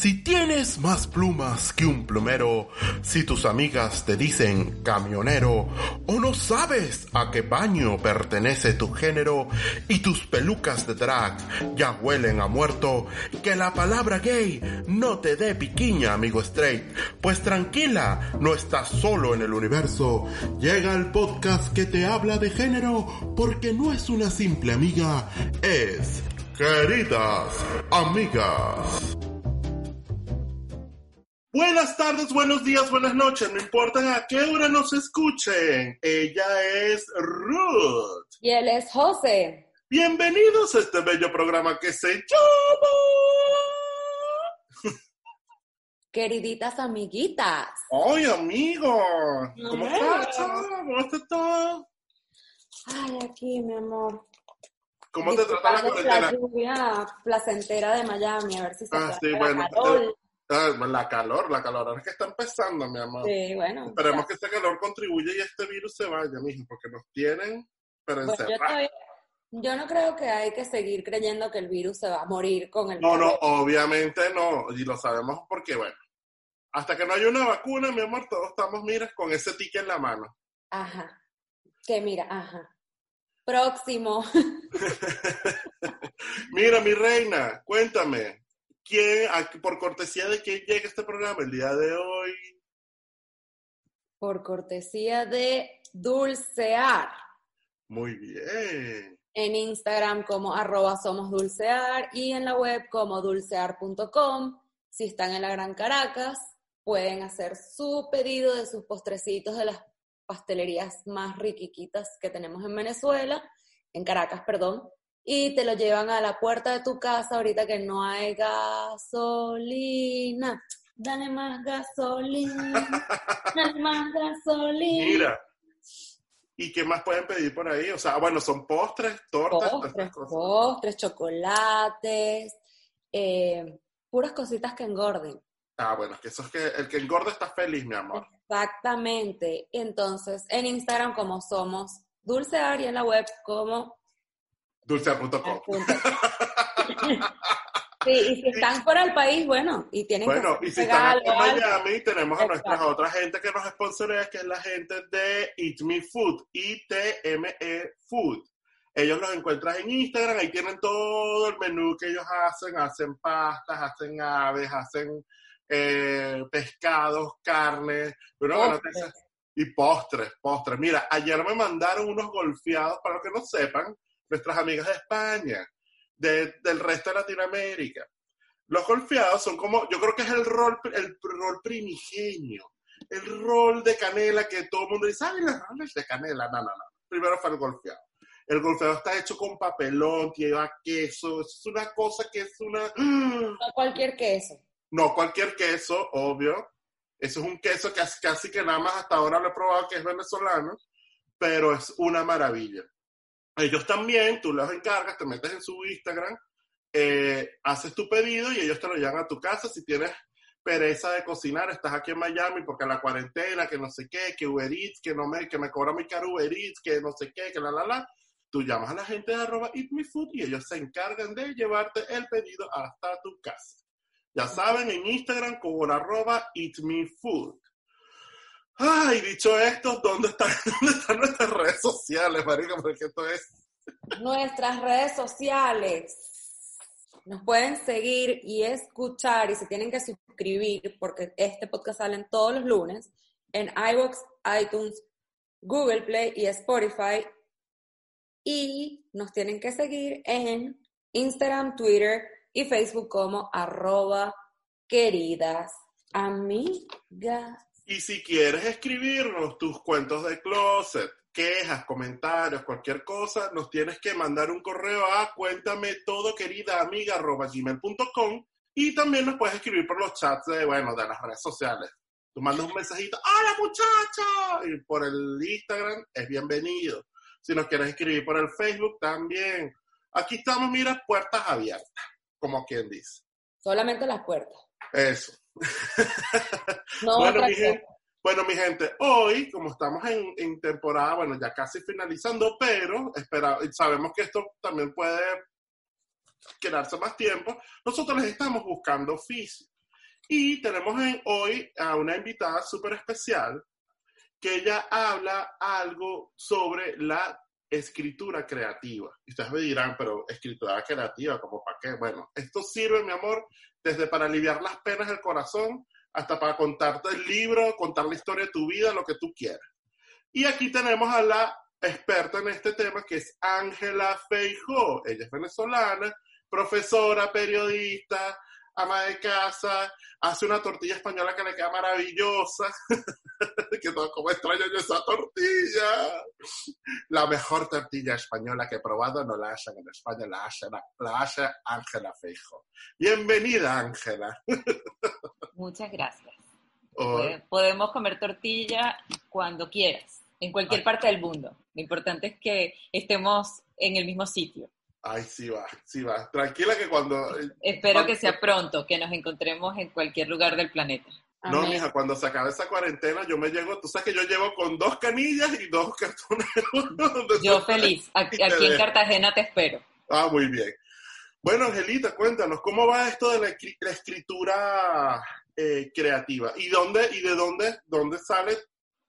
Si tienes más plumas que un plumero, si tus amigas te dicen camionero, o no sabes a qué baño pertenece tu género, y tus pelucas de drag ya huelen a muerto, que la palabra gay no te dé piquiña, amigo straight, pues tranquila, no estás solo en el universo. Llega el podcast que te habla de género, porque no es una simple amiga, es queridas amigas. Buenas tardes, buenos días, buenas noches, no importa a qué hora nos escuchen. Ella es Ruth. Y él es José. Bienvenidos a este bello programa que se llama... Queriditas amiguitas. ¡Ay, amigo! ¿Cómo estás, ¿Cómo estás todo? Ay, aquí, mi amor. ¿Cómo te trata la lluvia placentera de Miami, a ver si se Ah, sí, bueno. Ah, la calor, la calor ahora es que está empezando, mi amor. Sí, bueno. Esperemos ya. que este calor contribuya y este virus se vaya, mijo, porque nos tienen, pero yo, encerrados. yo no creo que hay que seguir creyendo que el virus se va a morir con el No, no, obviamente no, y lo sabemos porque, bueno, hasta que no haya una vacuna, mi amor, todos estamos, mira, con ese ticket en la mano. Ajá. Que mira, ajá. Próximo. Mira, mi reina, cuéntame, ¿quién, a- por cortesía de quién llega este programa el día de hoy? Por cortesía de Dulcear. Muy bien. en Instagram como arroba somos dulcear y en la web como dulcear.com. Si están en la Gran Caracas, pueden hacer su pedido de sus postrecitos de las pastelerías más riquiquitas que tenemos en Venezuela, en Caracas, perdón, y te lo llevan a la puerta de tu casa ahorita que no hay gasolina. Dale más gasolina, dale más gasolina. Mira. ¿Y qué más pueden pedir por ahí? O sea, bueno, son postres, tortas, postres, postres, chocolates, eh, puras cositas que engorden. Ah, bueno, es que eso es que el que engorda está feliz, mi amor. Exactamente. Entonces, en Instagram como somos dulcear y en la web como Dulce.com. punto. Sí, y si están fuera del país, bueno, y tienen Bueno, que y si están aquí en. Miami, tenemos a nuestra otra gente que nos sponsorea, que es la gente de Eat Me Food, I-T-M-E Food. Ellos los encuentras en Instagram, ahí tienen todo el menú que ellos hacen, hacen pastas, hacen aves, hacen eh, pescados, carne, pero bueno, y postres, postres. Mira, ayer me mandaron unos golfeados, para los que no sepan, nuestras amigas de España, de- del resto de Latinoamérica. Los golfeados son como, yo creo que es el rol, el rol primigenio, el rol de canela que todo el mundo dice, ay, los roles de canela. No, no, no. Primero fue el golfeado. El golfeado está hecho con papelón, lleva queso, es una cosa que es una... No cualquier queso. No cualquier queso, obvio. Eso es un queso que casi, casi que nada más hasta ahora lo he probado que es venezolano, pero es una maravilla. Ellos también, tú los encargas, te metes en su Instagram, eh, haces tu pedido y ellos te lo llevan a tu casa. Si tienes pereza de cocinar, estás aquí en Miami porque la cuarentena, que no sé qué, que Uber Eats, que, no me, que me cobra muy caro Uber Eats, que no sé qué, que la la la. Tú llamas a la gente de arroba Eat Me Food y ellos se encargan de llevarte el pedido hasta tu casa. Ya saben, en Instagram la arroba Eat Food. Ay, dicho esto, ¿dónde están, ¿dónde están nuestras redes sociales, marica? Porque esto es... Nuestras redes sociales. Nos pueden seguir y escuchar y se tienen que suscribir porque este podcast sale todos los lunes en iVoox, iTunes, Google Play y Spotify. Y nos tienen que seguir en Instagram, Twitter y Facebook como arroba queridas amigas. Y si quieres escribirnos tus cuentos de closet, quejas, comentarios, cualquier cosa, nos tienes que mandar un correo a cuéntame todo querida amiga gmail.com y también nos puedes escribir por los chats de, bueno, de las redes sociales. Tú mandas un mensajito, ¡Hola muchacha! Y por el Instagram es bienvenido. Si nos quieres escribir por el Facebook, también. Aquí estamos, mira, puertas abiertas, como quien dice. Solamente las puertas. Eso. No bueno, mi gente, bueno, mi gente, hoy, como estamos en, en temporada, bueno, ya casi finalizando, pero espera, sabemos que esto también puede quedarse más tiempo, nosotros les estamos buscando oficio. Y tenemos en- hoy a una invitada súper especial que ella habla algo sobre la escritura creativa. Ustedes me dirán, pero escritura creativa, ¿como para qué? Bueno, esto sirve, mi amor, desde para aliviar las penas del corazón hasta para contarte el libro, contar la historia de tu vida, lo que tú quieras. Y aquí tenemos a la experta en este tema, que es Ángela Feijó. Ella es venezolana, profesora, periodista, ama de casa, hace una tortilla española que le queda maravillosa. que todo como extraño yo esa tortilla. La mejor tortilla española que he probado no la hacen en España, la hace, la hace Ángela Feijó. Bienvenida, Ángela. Muchas gracias. Oh, Pode- Podemos comer tortilla cuando quieras, en cualquier parte del mundo. Lo importante es que estemos en el mismo sitio. Ay, sí va, sí va. Tranquila que cuando... Espero Cuando- que sea pronto, que nos encontremos en cualquier lugar del planeta. No, Amén. mija, cuando se acabe esa cuarentena, yo me llego, tú sabes que yo llevo con dos canillas y dos cartones. Yo feliz. Aquí, en. Cartagena te espero. Ah, muy bien. Bueno, Angelita, cuéntanos, ¿cómo va esto de la escritura eh, creativa? ¿Y dónde, y de dónde, dónde sale?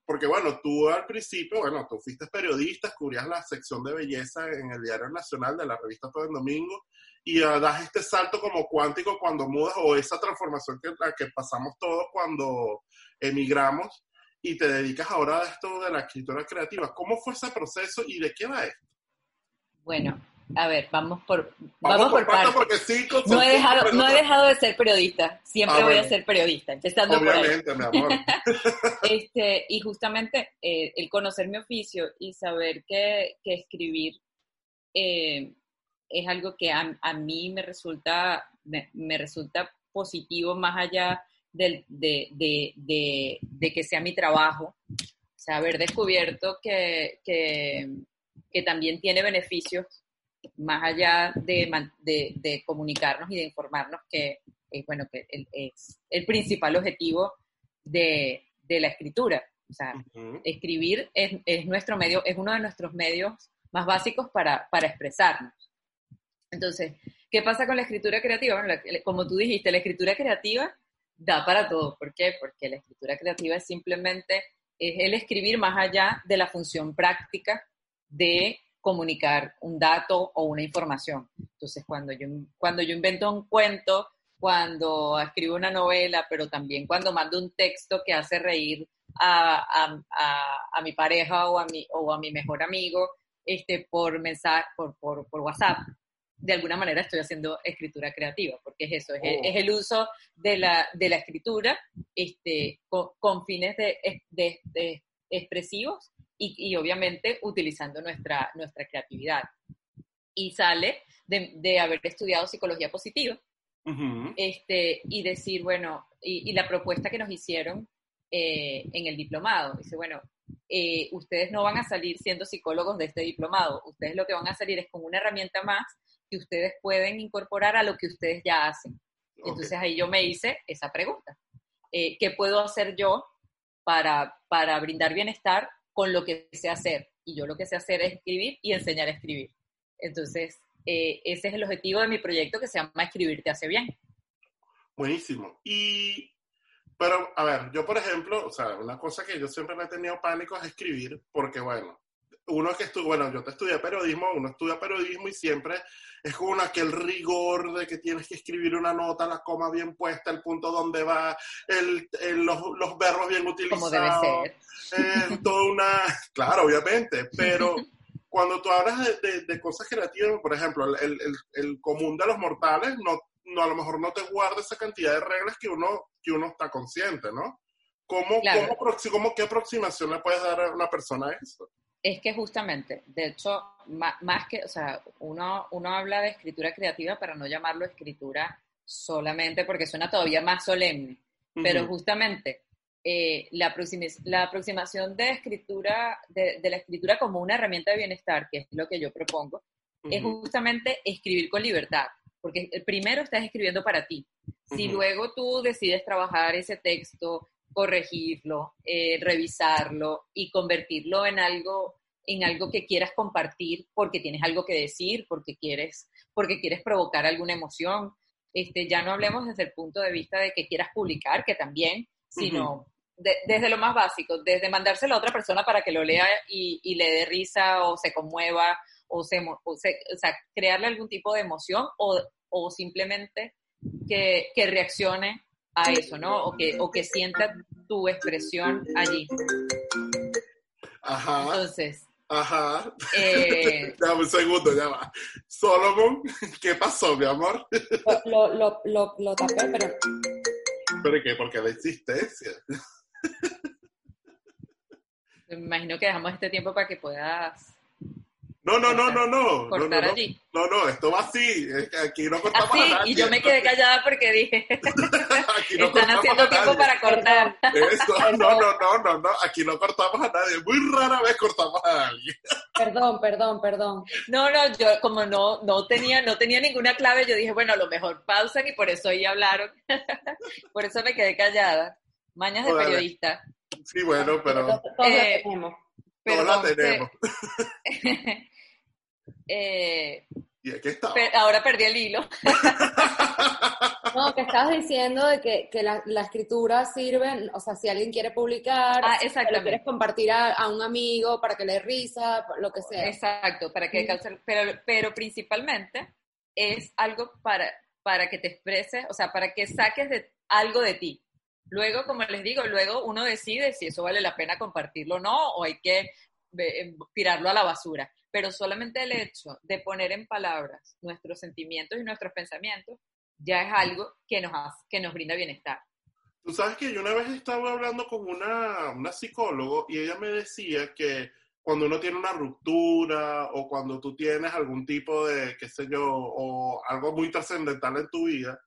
Porque bueno, tú al principio, bueno, tú fuiste periodista, cubrías la sección de belleza en el Diario Nacional de la revista Todo el Domingo, y ah, das este salto como cuántico cuando mudas, o esa transformación que, la que pasamos todos cuando emigramos, y te dedicas ahora a esto de la escritura creativa. ¿Cómo fue ese proceso y de qué va esto? Bueno, a ver, vamos por, vamos por porque cinco No he, dejado, no he dejado de ser periodista. Siempre Ah, voy a ser periodista, empezando por ahí. Obviamente, mi amor. Este, y justamente eh, el conocer mi oficio y saber que, que escribir eh, es algo que a, a mí me resulta, me, me resulta positivo más allá del- de, de- de- de que sea mi trabajo. O sea, haber descubierto que, que, que también tiene beneficios más allá de, man- de, de comunicarnos y de informarnos que, eh, bueno, que el, es el principal objetivo de, de la escritura. O sea, escribir es, es nuestro medio, es uno de nuestros medios más básicos para, para expresarnos. Entonces, ¿qué pasa con la escritura creativa? Bueno, la- como tú dijiste, la escritura creativa da para todo. ¿Por qué? Porque la escritura creativa es simplemente es el escribir más allá de la función práctica de comunicar un dato o una información. Entonces, cuando yo, cuando yo invento un cuento, cuando escribo una novela, pero también cuando mando un texto que hace reír a, a- a- a mi pareja o a mi, o a mi mejor amigo este, por, mensaje, por, por, por WhatsApp, de alguna manera estoy haciendo escritura creativa, porque es eso, es, el- Oh. es el uso de la, de la escritura este, con, con fines de, de- de expresivos y, y obviamente utilizando nuestra, nuestra creatividad. Y sale de, de haber estudiado psicología positiva Ujú. este, y decir, bueno, y, y la propuesta que nos hicieron eh, en el diplomado, dice, bueno, eh, ustedes no van a salir siendo psicólogos de este diplomado, ustedes lo que van a salir es con una herramienta más que ustedes pueden incorporar a lo que ustedes ya hacen. Ok. Entonces ahí yo me hice esa pregunta. Eh, ¿Qué puedo hacer yo para, para brindar bienestar con lo que sé hacer? Y yo lo que sé hacer es escribir y enseñar a escribir. Entonces, eh, ese es el objetivo de mi proyecto que se llama Escribir te hace bien. Buenísimo. Y, pero, a ver, yo por ejemplo, o sea, una cosa que yo siempre me he tenido pánico es escribir, porque bueno, uno que estudia, bueno, yo te estudié periodismo, uno estudia periodismo y siempre es como aquel rigor de que tienes que escribir una nota, la coma bien puesta, el punto donde va, el, el- los, los verbos bien utilizados. Como debe ser. eh, toda una, claro, obviamente, pero cuando tú hablas de, de- de cosas creativas, por ejemplo, el, el- común de los mortales, no, no, a lo mejor no te guarda esa cantidad de reglas que uno, que uno está consciente, ¿no? ¿Cómo, Claro. cómo, cómo- ¿Qué aproximación le puedes dar a una persona a eso? Es que justamente, de hecho, más, que, o sea, uno, uno habla de escritura creativa para no llamarlo escritura solamente porque suena todavía más solemne, pero justamente eh, la, la, aproximación de escritura, de, la escritura como una herramienta de bienestar, que es lo que yo propongo, es justamente escribir con libertad, porque primero estás escribiendo para ti. Si luego tú decides trabajar ese texto, corregirlo, eh, revisarlo y convertirlo en algo, en algo que quieras compartir porque tienes algo que decir, porque quieres, porque quieres provocar alguna emoción. Este, ya no hablemos desde el punto de vista de que quieras publicar, que también, sino desde lo más básico, desde mandárselo a otra persona para que lo lea y, le dé risa o se conmueva o, se, o, sea, crearle algún tipo de emoción o, o simplemente que, que reaccione a eso, ¿no? O que, o que sienta tu expresión allí. Ajá. Entonces. Ajá. Eh, Dame un segundo, ya va. Solomon, ¿qué pasó, mi amor? Lo, lo, lo, lo tapé, pero. ¿Pero qué? Porque la existencia. Me imagino que dejamos este tiempo para que puedas no, no, no, no, no. Cortar no, no, allí. No, no, esto va así. Aquí no cortamos así, a nadie. Y yo me quedé callada porque dije, aquí no están haciendo tiempo para cortar. Eso, no, no, no, no, no. Aquí no cortamos a nadie. Muy rara vez cortamos a alguien. Perdón, perdón, perdón. No, no, yo como no, no tenía, no tenía ninguna clave, yo dije, bueno, a lo mejor pausan y por eso ahí hablaron. por eso me quedé callada. Mañas de periodista. Sí, bueno, pero. Todos, todos eh, tenemos. Todos la tenemos. Eh, y aquí está. ahora perdí el hilo. no, que estabas diciendo de que, que la, la, escritura sirve, o sea, si alguien quiere publicar, ah, si lo quieres compartir a, a, un amigo para que le risa, lo que sea. Exacto, para que pero, pero principalmente es algo para, para que te expreses, o sea, para que saques de, algo de ti. Luego, como les digo, luego uno decide si eso vale la pena compartirlo o no, o hay que tirarlo a la basura pero solamente el hecho de poner en palabras nuestros sentimientos y nuestros pensamientos ya es algo que nos, que nos brinda bienestar. Tú sabes que yo una vez estaba hablando con una, una psicólogo y ella me decía que cuando uno tiene una ruptura o cuando tú tienes algún tipo de, qué sé yo, o algo muy trascendental en tu vida,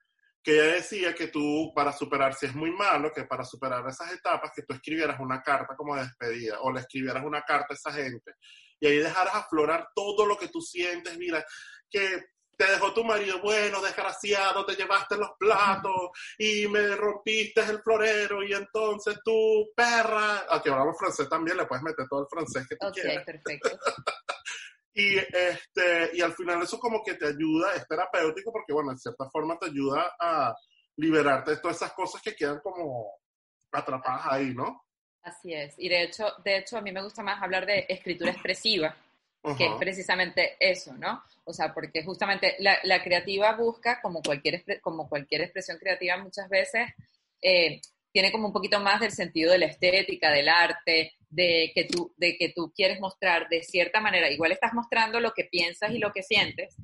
que ella decía que tú, para superar, si es muy malo, que para superar esas etapas, que tú escribieras una carta como de despedida o le escribieras una carta a esa gente y ahí dejaras aflorar todo lo que tú sientes, mira, que te dejó tu marido, bueno, desgraciado, te llevaste los platos y me rompiste el florero y entonces tú, perra, aquí hablamos francés también, le puedes meter todo el francés que tú okay, perfecto. y, este, y al final eso como que te ayuda, es terapéutico porque, bueno, en cierta forma te ayuda a liberarte de todas esas cosas que quedan como atrapadas ahí, ¿no? Así es. Y de hecho, de hecho, a mí me gusta más hablar de escritura expresiva, que es precisamente eso, ¿no? O sea, porque justamente la, la creativa busca, como cualquier, como cualquier expresión creativa muchas veces, eh, tiene como un poquito más del sentido de la estética, del arte, de que tú, de que tú quieres mostrar de cierta manera, igual estás mostrando lo que piensas y lo que sientes,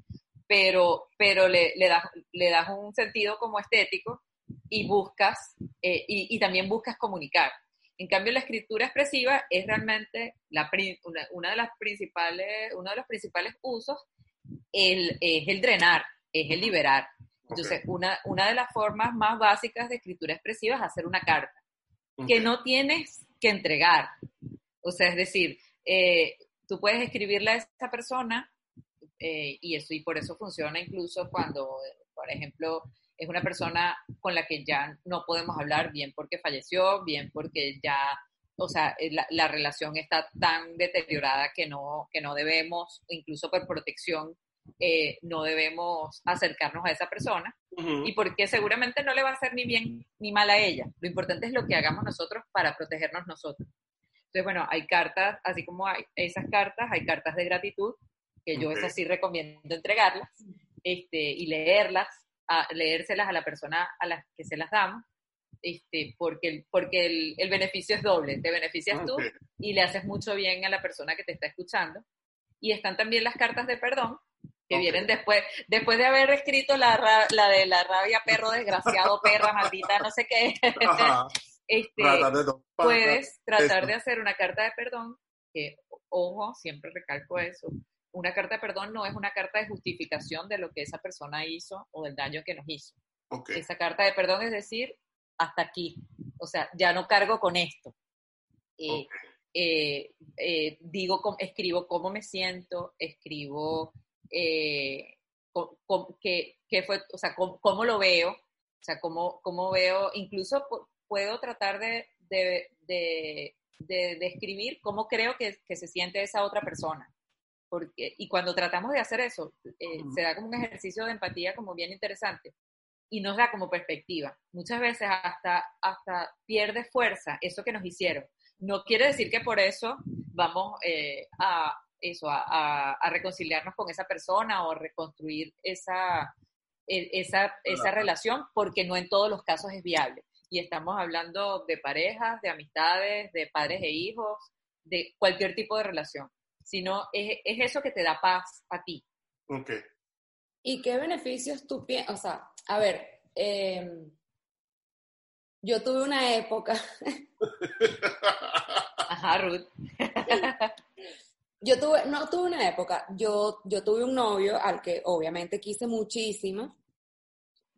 pero, pero le, le, das, le das un sentido como estético y buscas, eh, y, también buscas comunicar. En cambio, la escritura expresiva es realmente una, de las principales, uno de los principales usos es el drenar, es el liberar. Entonces, una, una de las formas más básicas de escritura expresiva es hacer una carta, que no tienes que entregar. O sea, es decir, eh, tú puedes escribirle a esa persona eh, y, eso, y por eso funciona incluso cuando, por ejemplo, es una persona con la que ya no podemos hablar, bien porque falleció, bien porque ya, o sea, eh, la, relación está tan deteriorada que no, que no debemos, incluso por protección, eh, no debemos acercarnos a esa persona y porque seguramente no le va a hacer ni bien ni mal a ella. Lo importante es lo que hagamos nosotros para protegernos nosotros. Entonces, bueno, hay cartas, así como hay esas cartas, hay cartas de gratitud, que yo es así recomiendo entregarlas este, y leerlas a leérselas a la persona a la que se las damos, este, porque, el, porque el, el beneficio es doble, te beneficias tú y le haces mucho bien a la persona que te está escuchando. Y están también las cartas de perdón, que vienen después, después de haber escrito la, la de la rabia, perro desgraciado, perra, maldita, no sé qué. este, puedes tratar de hacer una carta de perdón que ojo, siempre recalco eso, una carta de perdón no es una carta de justificación de lo que esa persona hizo o del daño que nos hizo. Okay. Esa carta de perdón es decir, hasta aquí, o sea, ya no cargo con esto. Eh, eh, eh, digo, escribo cómo me siento, escribo qué, fue, o sea, cómo, lo veo, o sea, cómo, cómo veo, incluso puedo tratar de, de, escribir cómo creo que, que, se siente esa otra persona. Porque, y cuando tratamos de hacer eso, se da como un ejercicio de empatía como bien interesante y nos da como perspectiva. Muchas veces hasta, hasta pierde fuerza eso que nos hicieron. No quiere decir que por eso vamos eh, a, eso, a, a, reconciliarnos con esa persona o a reconstruir esa, e, esa, esa relación, porque no en todos los casos es viable. Y estamos hablando de parejas, de amistades, de padres e hijos, de cualquier tipo de relación. Sino es, es eso que te da paz a ti. Ok. ¿Y qué beneficios tú piensas? O sea, a ver, eh, yo tuve una época. Ajá, Ruth. yo tuve, no tuve una época, yo, yo tuve un novio al que obviamente quise muchísimo.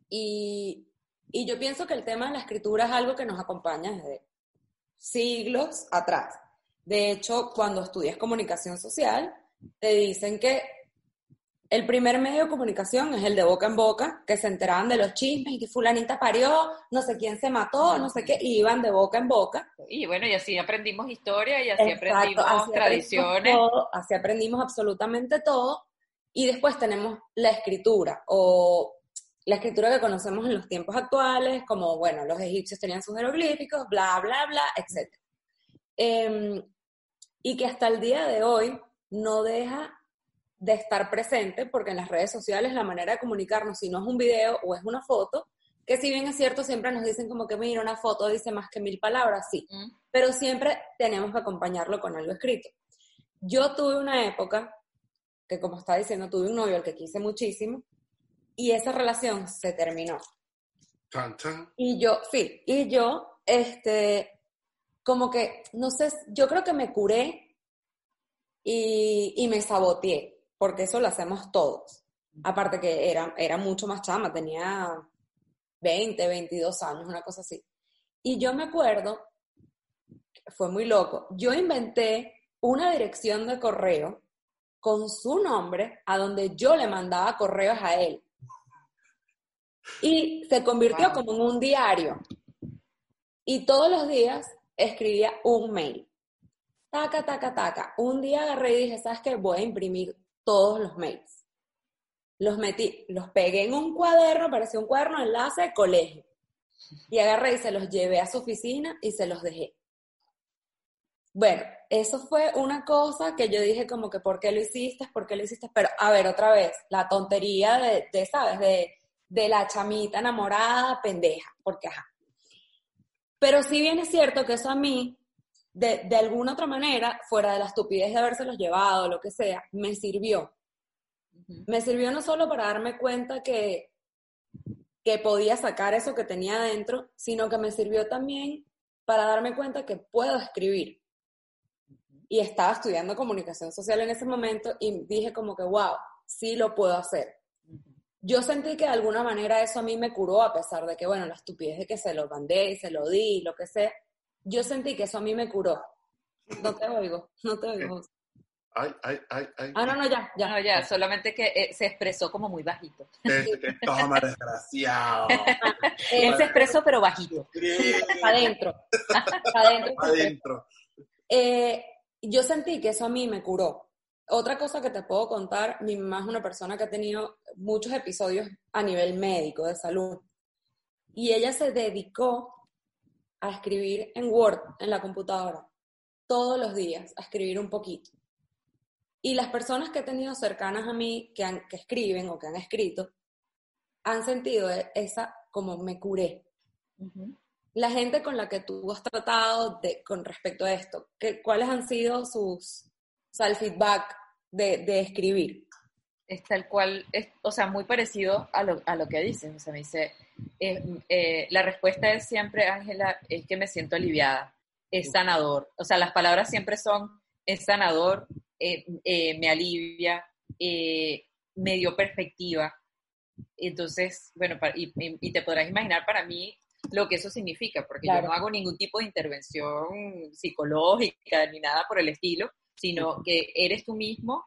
Y, y yo pienso que el tema de la escritura es algo que nos acompaña desde siglos atrás. De hecho, cuando estudias comunicación social, te dicen que el primer medio de comunicación es el de boca en boca, que se enteraban de los chismes y que fulanita parió, no sé quién se mató, no sé qué, y iban de boca en boca. Y bueno, y así aprendimos historia y así aprendimos tradiciones. así aprendimos absolutamente todo. Y después tenemos la escritura, o la escritura que conocemos en los tiempos actuales, como, bueno, los egipcios tenían sus jeroglíficos, bla, bla, bla, etc. Em, y que hasta el día de hoy no deja de estar presente, porque en las redes sociales la manera de comunicarnos, si no es un video o es una foto, que si bien es cierto, siempre nos dicen como que mira, una foto dice más que mil palabras, sí, mm. pero siempre tenemos que acompañarlo con algo escrito. Yo tuve una época que, como está diciendo, tuve un novio al que quise muchísimo y esa relación se terminó. Y yo, sí, y yo, este, como que, no sé, yo creo que me curé y, y me saboteé porque eso lo hacemos todos. Aparte que era, era mucho más chama, tenía 20, 22 años, una cosa así. Y yo me acuerdo, fue muy loco, yo inventé una dirección de correo con su nombre a donde yo le mandaba correos a él. Y se convirtió como en un diario. Y todos los días escribía un mail. Taca, taca, taca. Un día agarré y dije, ¿sabes qué? Voy a imprimir todos los mails. Los metí, los pegué en un cuaderno, parecía un cuaderno de enlace de colegio. Y agarré y se los llevé a su oficina y se los dejé. Bueno, eso fue una cosa que yo dije como que, ¿por qué lo hiciste? ¿Por qué lo hiciste? Pero, a ver, otra vez, la tontería de, de ¿sabes? De, de la chamita enamorada, pendeja, porque ajá. Pero sí bien es cierto que eso a mí de, de, alguna otra manera, fuera de la estupidez de habérselos llevado, lo que sea, me sirvió. Me sirvió no solo para darme cuenta que, que podía sacar eso que tenía adentro, sino que me sirvió también para darme cuenta que puedo escribir. Y estaba estudiando comunicación social en ese momento y dije como que, wow, sí lo puedo hacer. Yo sentí que de alguna manera eso a mí me curó, a pesar de que, bueno, la estupidez de que se lo mandé y se lo di, lo que sea, yo sentí que eso a mí me curó. No te oigo, no te oigo. Ay, ay, ay, ay. Ah, no, no, ya, ya. No, ya, solamente que eh, se expresó como muy bajito. Toma, desgraciado. Él se expresó, pero bajito. Adentro. Adentro. Adentro. Eh, yo sentí que eso a mí me curó. Otra cosa que te puedo contar, mi mamá es una persona que ha tenido muchos episodios a nivel médico, de salud. Y ella se dedicó a escribir en Word, en la computadora, todos los días, a escribir un poquito. Y las personas que he tenido cercanas a mí, que, han, que escriben o que han escrito, han sentido e, esa como me curé. La gente con la que tú has tratado de, con respecto a esto, ¿qué, ¿cuáles han sido sus, o sea, el feedback de, de escribir? Es tal cual, es, o sea, muy parecido a lo, a lo que dices. O sea, me dice, eh, eh, la respuesta es siempre, Ángela, es que me siento aliviada, es sanador. O sea, las palabras siempre son, es sanador, eh, eh, me alivia, eh, me dio perspectiva. Entonces, bueno, y, te podrás imaginar para mí lo que eso significa, porque yo no hago ningún tipo de intervención psicológica ni nada por el estilo, sino que eres tú mismo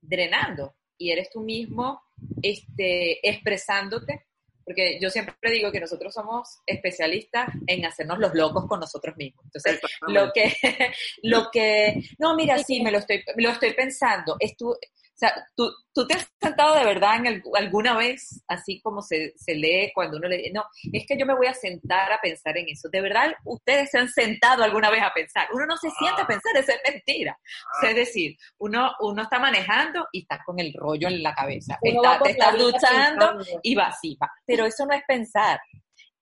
drenando y eres tú mismo este, expresándote porque yo siempre digo que nosotros somos especialistas en hacernos los locos con nosotros mismos. Entonces, lo que, lo que, no, mira, sí, me lo estoy, lo estoy pensando, es tu, o sea, ¿tú, tú te has sentado de verdad en alguna vez, así como se, se lee cuando uno le dice, no, es que yo me voy a sentar a pensar en eso. ¿De verdad ustedes se han sentado alguna vez a pensar? Uno no se siente a ah. pensar, eso es mentira. es decir, uno, uno está manejando y está con el rollo en la cabeza. está, te está duchando y va así, va. Pero eso no es pensar.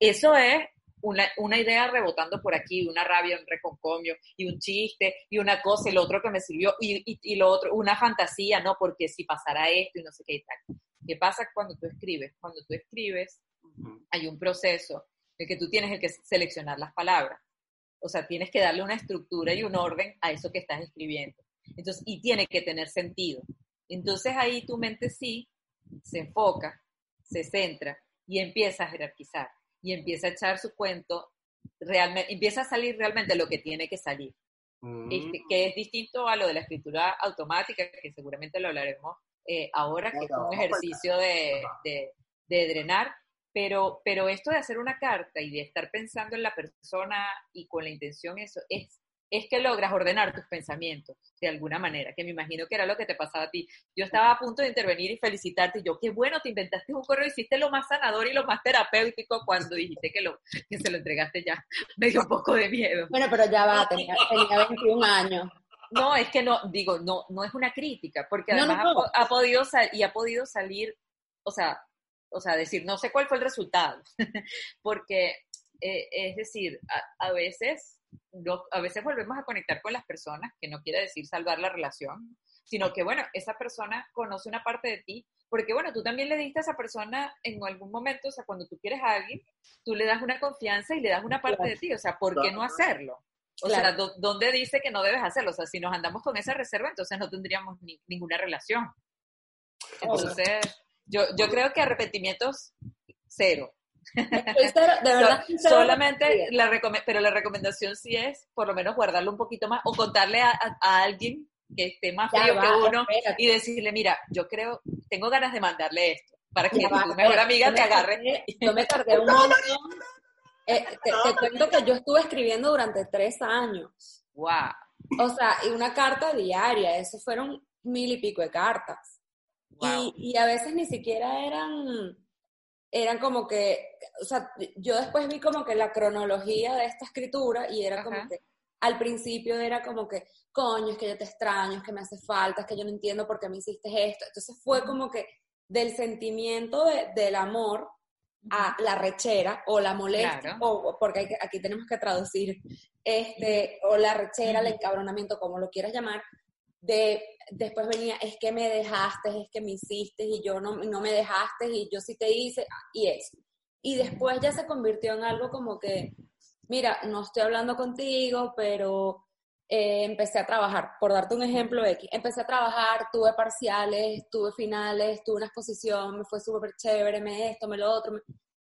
Eso es una, idea rebotando por aquí, una rabia, un reconcomio, y un chiste, y una cosa, y lo otro que me sirvió, y, y, lo otro, una fantasía, ¿no? Porque si pasara esto y no sé qué y tal. ¿Qué pasa cuando tú escribes? Cuando tú escribes, hay un proceso en que tú tienes que seleccionar las palabras. O sea, tienes que darle una estructura y un orden a eso que estás escribiendo. Entonces, y tiene que tener sentido. Entonces ahí tu mente sí se enfoca, se centra y empieza a jerarquizar y empieza a echar su cuento, realmente, empieza a salir realmente lo que tiene que salir. Este, que es distinto a lo de la escritura automática, que seguramente lo hablaremos eh, ahora, que es un ejercicio de, de, de, drenar, pero, pero esto de hacer una carta y de estar pensando en la persona y con la intención, eso es es que logras ordenar tus pensamientos de alguna manera, que me imagino que era lo que te pasaba a ti. Yo estaba a punto de intervenir y felicitarte, y yo, qué bueno, te inventaste un correo, hiciste lo más sanador y lo más terapéutico cuando dijiste que, lo, que se lo entregaste ya. Me dio un poco de miedo. Bueno, pero ya va, tenía, tenía 21 años. No, es que no, digo, no, no es una crítica, porque además Ha, podido y ha podido salir, o sea, o sea, decir, no sé cuál fue el resultado, porque, eh, es decir, a veces a veces volvemos a conectar con las personas, que no quiere decir salvar la relación, sino que, bueno, esa persona conoce una parte de ti, porque, bueno, tú también le diste a esa persona en algún momento, o sea, cuando tú quieres a alguien, tú le das una confianza y le das una parte de ti, o sea, ¿por qué no hacerlo? O sea, ¿dónde dice que no debes hacerlo? O sea, si nos andamos con esa reserva, entonces no tendríamos ninguna relación. Entonces, yo, yo creo que arrepentimientos, cero de verdad. solamente, la pero la recomendación sí es por lo menos guardarlo un poquito más o contarle a, alguien que esté más frío que uno y decirle, mira, yo creo, tengo ganas de mandarle esto para que tu mejor amiga te agarre. Yo me tardé un montón. Eh, te, cuento que yo estuve escribiendo durante tres años. Wow. O sea, y una carta diaria, eso fueron mil y pico de cartas. Y, y a veces ni siquiera eran eran como que, o sea, yo después vi como que la cronología de esta escritura y era como que al principio era como que, coño, es que yo te extraño, es que me hace falta, es que yo no entiendo por qué me hiciste esto. Entonces fue como que del sentimiento del amor a la rechera o la molestia, o porque aquí tenemos que traducir, este, o la rechera, el encabronamiento, como lo quieras llamar, de después venía, es que me dejaste, es que me hiciste y yo no, no me dejaste y yo sí te hice y eso. Y después ya se convirtió en algo como que, mira, no estoy hablando contigo, pero eh, empecé a trabajar. Por darte un ejemplo X, empecé a trabajar, tuve parciales, tuve finales, tuve una exposición, me fue súper chévere, me esto, me lo otro.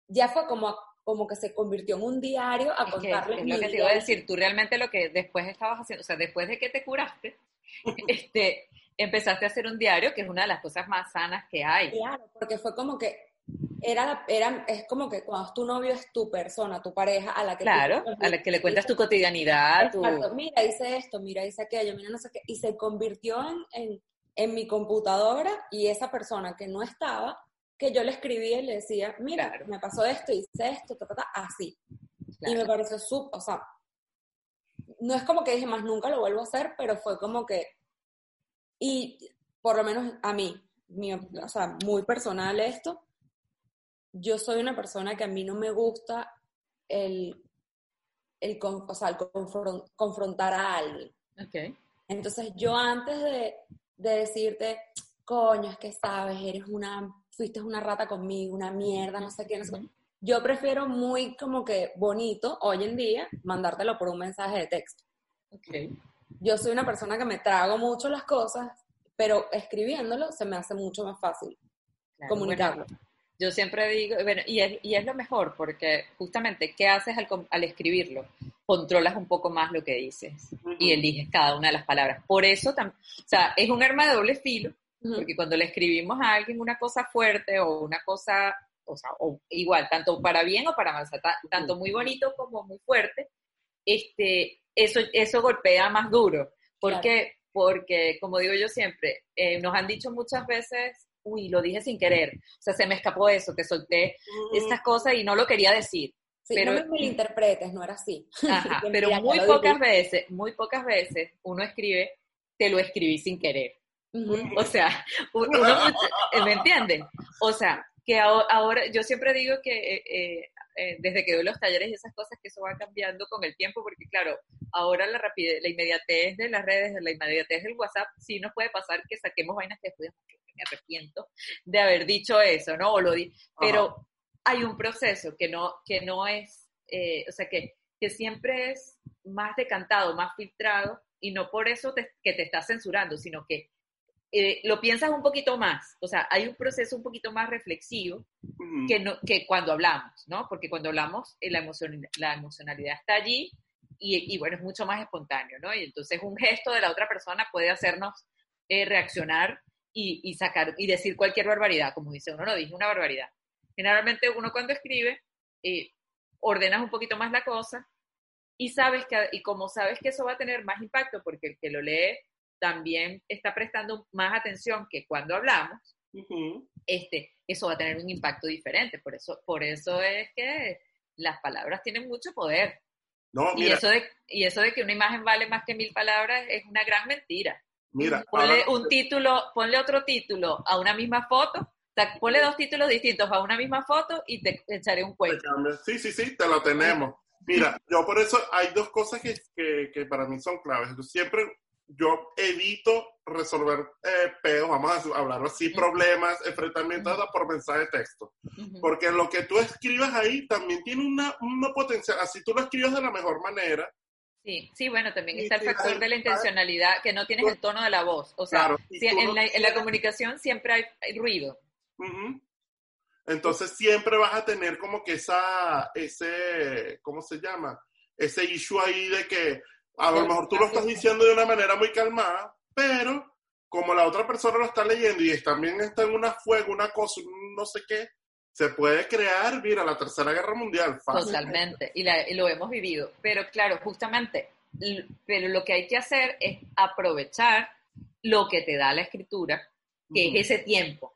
Ya fue como como que se convirtió en un diario a contarles. Es lo que te iba a decir, tú realmente lo que después estabas haciendo, o sea, después de que te curaste, este, empezaste a hacer un diario, que es una de las cosas más sanas que hay. Claro, porque fue como que era, era, es como que cuando tu novio es tu persona, tu pareja, a la que claro, a la que le cuentas tu cotidianidad, tu... mira, hice esto, mira, hice aquello, mira, no sé qué, y se convirtió en, en, mi computadora y esa persona que no estaba, que yo le escribía y le decía, mira, me pasó esto, hice esto, ta, ta, ta, así. Y me pareció súper, o sea, no es como que dije más nunca lo vuelvo a hacer, pero fue como que, y por lo menos a mí, o sea, muy personal esto, yo soy una persona que a mí no me gusta el, el, o sea, el confrontar a alguien. Okay. Entonces yo antes de, de decirte, coño, es que sabes, eres una, fuiste una rata conmigo, una mierda, no sé qué, no sé qué yo prefiero muy como que bonito hoy en día mandártelo por un mensaje de texto. Okay. yo soy una persona que me trago mucho las cosas, pero escribiéndolo se me hace mucho más fácil Claro, comunicarlo. bueno, yo siempre digo, bueno, y es, y es lo mejor, porque justamente, ¿qué haces al, al escribirlo? Controlas un poco más lo que dices y eliges cada una de las palabras. Por eso, o sea, es un arma de doble filo, porque cuando le escribimos a alguien una cosa fuerte o una cosa, o sea, o igual, tanto para bien o para mal, o sea, tanto muy bonito como muy fuerte, este, eso, eso golpea más duro. ¿Por Claro. qué? Porque, como digo yo siempre, eh, nos han dicho muchas veces, uy, lo dije sin querer, o sea, se me escapó eso, te solté estas cosas y no lo quería decir. Sí, pero- no me malinterpretes, no era así. Ajá, pero muy pocas veces, muy pocas veces uno escribe, te lo escribí sin querer. O sea, uno ¿me entienden? O sea, que aho- ahora, yo siempre digo que eh, eh, eh, desde que doy los talleres y esas cosas, que eso va cambiando con el tiempo, porque claro, ahora la rapidez, la inmediatez de las redes, la inmediatez del WhatsApp, sí nos puede pasar que saquemos vainas que después me arrepiento de haber dicho eso, ¿no? O lo di, pero hay un proceso que no, que no es, eh, o sea, que, que siempre es más decantado, más filtrado, y no por eso te- que te estás censurando, sino que eh, lo piensas un poquito más, o sea, hay un proceso un poquito más reflexivo que, no, que cuando hablamos, ¿no? Porque cuando hablamos, eh, la, emocion, la emocionalidad está allí y, y, bueno, es mucho más espontáneo, ¿no? Y entonces un gesto de la otra persona puede hacernos eh, reaccionar y, y sacar y decir cualquier barbaridad, como dice uno, no dije una barbaridad. Generalmente uno cuando escribe, ordenas un poquito más la cosa y sabes que, y como sabes que eso va a tener más impacto, porque el que lo lee también está prestando más atención que cuando hablamos, Ujú. este, eso va a tener un impacto diferente. Por eso, por eso es que las palabras tienen mucho poder. No, Y mira, eso, de, y eso de que una imagen vale más que mil palabras es una gran mentira. mira. Ponle ahora- un título, ponle otro título a una misma foto, ponle dos títulos distintos a una misma foto y te echaré un cuento. Sí, sí, sí, te lo tenemos. Mira, yo por eso hay dos cosas que, que, que para mí son claves. Yo siempre, yo evito resolver eh, peos, vamos a hablarlo así, problemas, enfrentamientos por mensaje de texto. Porque lo que tú escribas ahí también tiene una, una potencial, así tú lo escribes de la mejor manera. Sí, sí, bueno, también está el factor de la intencionalidad, que no tienes el tono de la voz. O sea, Claro, si en, no la, en la quieres- comunicación siempre hay, hay ruido. Entonces siempre vas a tener como que esa, ese, ¿cómo se llama? Ese issue ahí de que a lo mejor tú lo estás diciendo de una manera muy calmada, pero como la otra persona lo está leyendo y también está en una fuego, una cosa, un no sé qué, se puede crear, mira, la tercera guerra mundial. fácil. Totalmente, y, la- y lo hemos vivido. Pero claro, justamente, pero lo que hay que hacer es aprovechar lo que te da la escritura, que es ese tiempo.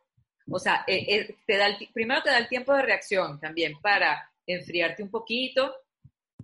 O sea, eh, eh, te da el primero te da el tiempo de reacción también para enfriarte un poquito,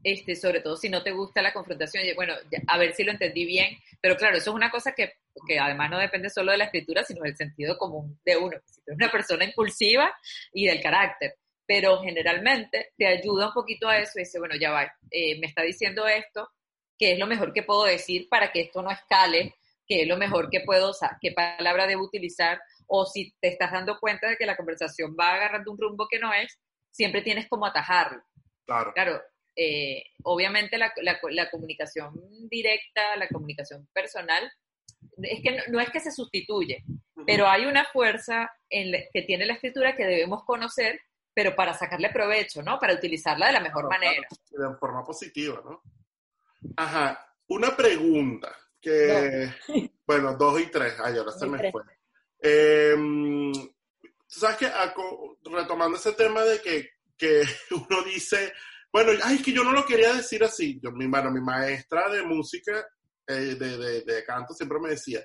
este, sobre todo si no te gusta la confrontación. Bueno, a ver si lo entendí bien, pero claro, eso es una cosa que, que además no depende solo de la escritura, sino del sentido común de uno. Si tú eres una persona impulsiva y del carácter pero generalmente te ayuda un poquito a eso y dice, bueno, ya va, eh, me está diciendo esto, que es lo mejor que puedo decir para que esto no escale, que es lo mejor que puedo, o sea, qué palabra debo utilizar, o si te estás dando cuenta de que la conversación va agarrando un rumbo que no es, siempre tienes como atajarlo. Claro. Claro, eh, obviamente la, la- la comunicación directa, la comunicación personal, es que no, no es que se sustituye, Ujú. pero hay una fuerza en la- que tiene la escritura que debemos conocer, pero para sacarle provecho, ¿no? Para utilizarla de la mejor Claro, manera. de forma positiva, ¿no? Ajá, una pregunta que, bueno, dos y tres, ay, ahora se Y me tres. fue. Eh, tú sabes que aco- retomando ese tema de que, que uno dice, bueno, ay, es que yo no lo quería decir así. Yo, mi, bueno, mi maestra de música, eh, de, de, de canto, siempre me decía,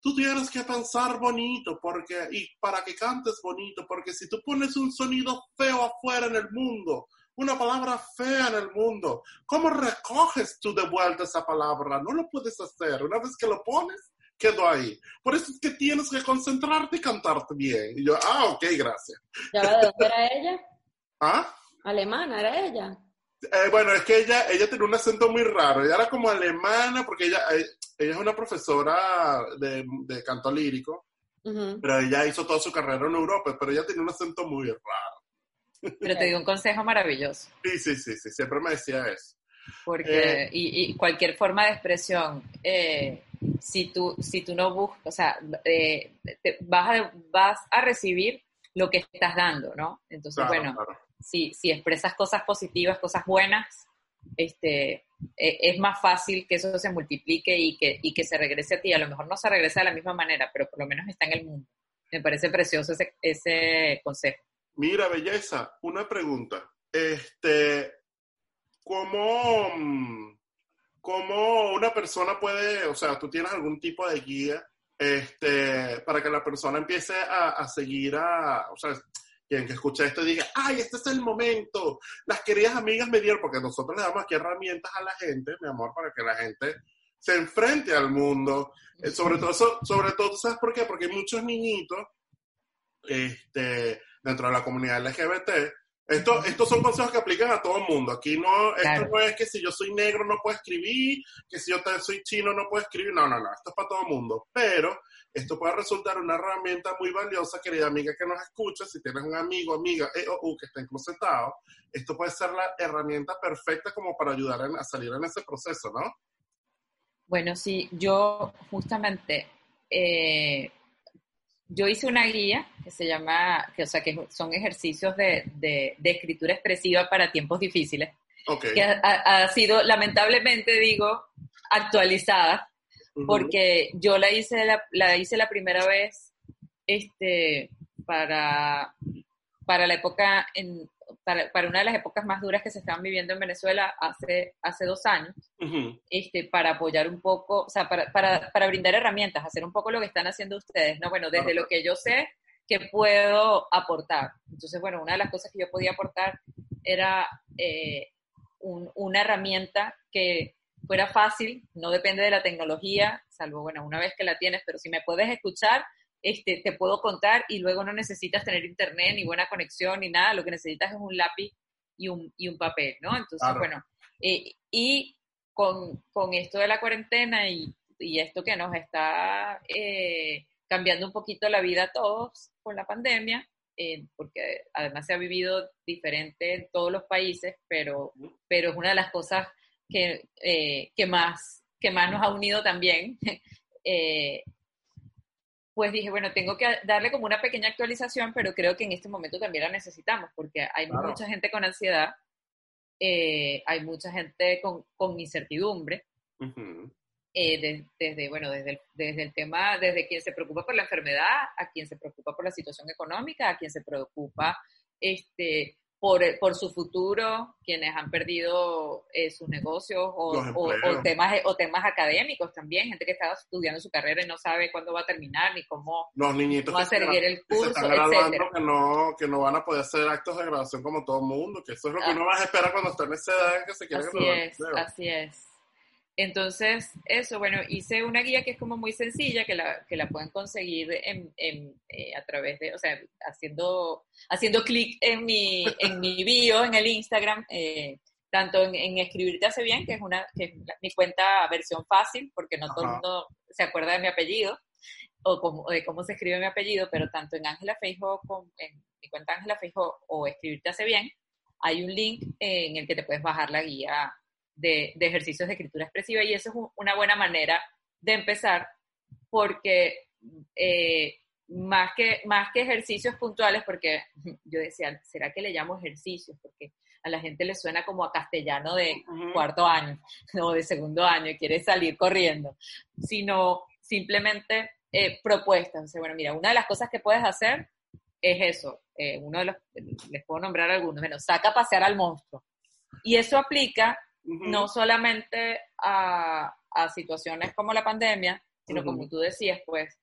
tú tienes que pensar bonito porque, y para que cantes bonito, porque si tú pones un sonido feo afuera en el mundo, una palabra fea en el mundo, ¿cómo recoges tú de vuelta esa palabra? No lo puedes hacer. Una vez que lo pones, quedó ahí. Por eso es que tienes que concentrarte y cantarte bien. Y yo, ah, ok, gracias. ¿Ya de dónde era ella? ¿Ah? Alemana, era ella. Eh, bueno, es que ella, ella tenía un acento muy raro. Ella era como alemana, porque ella, eh, ella es una profesora de, de canto lírico, pero ella hizo toda su carrera en Europa, pero ella tenía un acento muy raro. Pero te dio un consejo maravilloso. Sí, sí, sí, sí, siempre me decía eso. Porque, y, cualquier forma de expresión, eh, si, tú, si tú no buscas, o sea, eh, vas, a, vas a recibir lo que estás dando, ¿no? Entonces, bueno, Si, si expresas cosas positivas, cosas buenas, este, e, es más fácil que eso se multiplique y que, y que se regrese a ti. A lo mejor no se regresa de la misma manera, pero por lo menos está en el mundo. Me parece precioso ese, ese consejo. Mira, belleza, una pregunta. Este, ¿cómo, ¿cómo una persona puede, o sea, tú tienes algún tipo de guía este, para que la persona empiece a, a seguir a, o sea, quien que escuche esto diga, ay, este es el momento, las queridas amigas me dieron, porque nosotros le damos aquí herramientas a la gente, mi amor, para que la gente se enfrente al mundo. Eh, sobre todo, sobre todo, ¿sabes por qué? Porque hay muchos niñitos este, dentro de la comunidad LGBT. Esto, estos son consejos que aplican a todo el mundo. Aquí no, esto no es que si yo soy negro no puedo escribir, que si yo soy chino no puedo escribir. No, no, no. Esto es para todo el mundo. Pero esto puede resultar una herramienta muy valiosa, querida amiga que nos escucha, si tienes un amigo, amiga, e o U que está enclosetado, esto puede ser la herramienta perfecta como para ayudar a salir en ese proceso, ¿no? Bueno, sí, yo justamente, eh, yo hice una guía que se llama, que, o sea, que son ejercicios de, de, escritura expresiva para tiempos difíciles, que ha, ha sido, lamentablemente digo, actualizada porque yo la hice la, la, hice la primera vez este, para, para la época, en, para, para, una de las épocas más duras que se estaban viviendo en Venezuela hace, hace dos años, este, para apoyar un poco, o sea, para, para, para, brindar herramientas, hacer un poco lo que están haciendo ustedes, ¿no? Bueno, desde lo que yo sé que puedo aportar. Entonces, bueno, una de las cosas que yo podía aportar era eh, un, una herramienta que fuera fácil, no depende de la tecnología, salvo, bueno, una vez que la tienes, pero si me puedes escuchar, este, te puedo contar y luego no necesitas tener internet ni buena conexión ni nada, lo que necesitas es un lápiz y un, y un papel, ¿no? Entonces, bueno, eh, y con, con, esto de la cuarentena y, y esto que nos está eh, cambiando un poquito la vida a todos con la pandemia, eh, porque además se ha vivido diferente en todos los países, pero, pero es una de las cosas que, eh, que, más, que más nos ha unido también, eh, pues dije, bueno, tengo que darle como una pequeña actualización, pero creo que en este momento también la necesitamos, porque hay mucha gente con ansiedad, eh, hay mucha gente con, con incertidumbre, desde, bueno, desde el, desde el tema, desde quien se preocupa por la enfermedad, a quien se preocupa por la situación económica, a quien se preocupa este, por, por su futuro, quienes han perdido eh, sus negocios o, o, temas, o temas académicos también, gente que está estudiando su carrera y no sabe cuándo va a terminar ni cómo Los niñitos va a seguir el curso, etcétera. Que no, que no van a poder hacer actos de graduación como todo el mundo, que eso es lo que ah. uno va a esperar cuando está en esa edad que se quiere así Es, así es. Entonces, eso, bueno, hice una guía que es como muy sencilla, que la, que la pueden conseguir en, en eh, a través de, o sea, haciendo, haciendo clic en mi, en mi bio, en el Instagram, eh, tanto en, Escribirte hace bien, que es, una, que es mi cuenta versión fácil, porque no todo el mundo se acuerda de mi apellido, o, de cómo se escribe mi apellido, pero tanto en Ángela Feijo, en mi cuenta Ángela Feijo o Escribirte hace bien, hay un link en el que te puedes bajar la guía de, ejercicios de escritura expresiva y eso es una buena manera de empezar porque eh, más, que, más que ejercicios puntuales, porque yo decía, ¿será que le llamo ejercicios? Porque a la gente le suena como a castellano de cuarto año o de segundo año y quiere salir corriendo, sino simplemente eh, propuestas. bueno, mira, una de las cosas que puedes hacer es eso. Eh, uno de los, les puedo nombrar algunos, bueno, saca a pasear al monstruo. Y eso aplica no solamente a, situaciones como la pandemia, sino como tú decías, pues,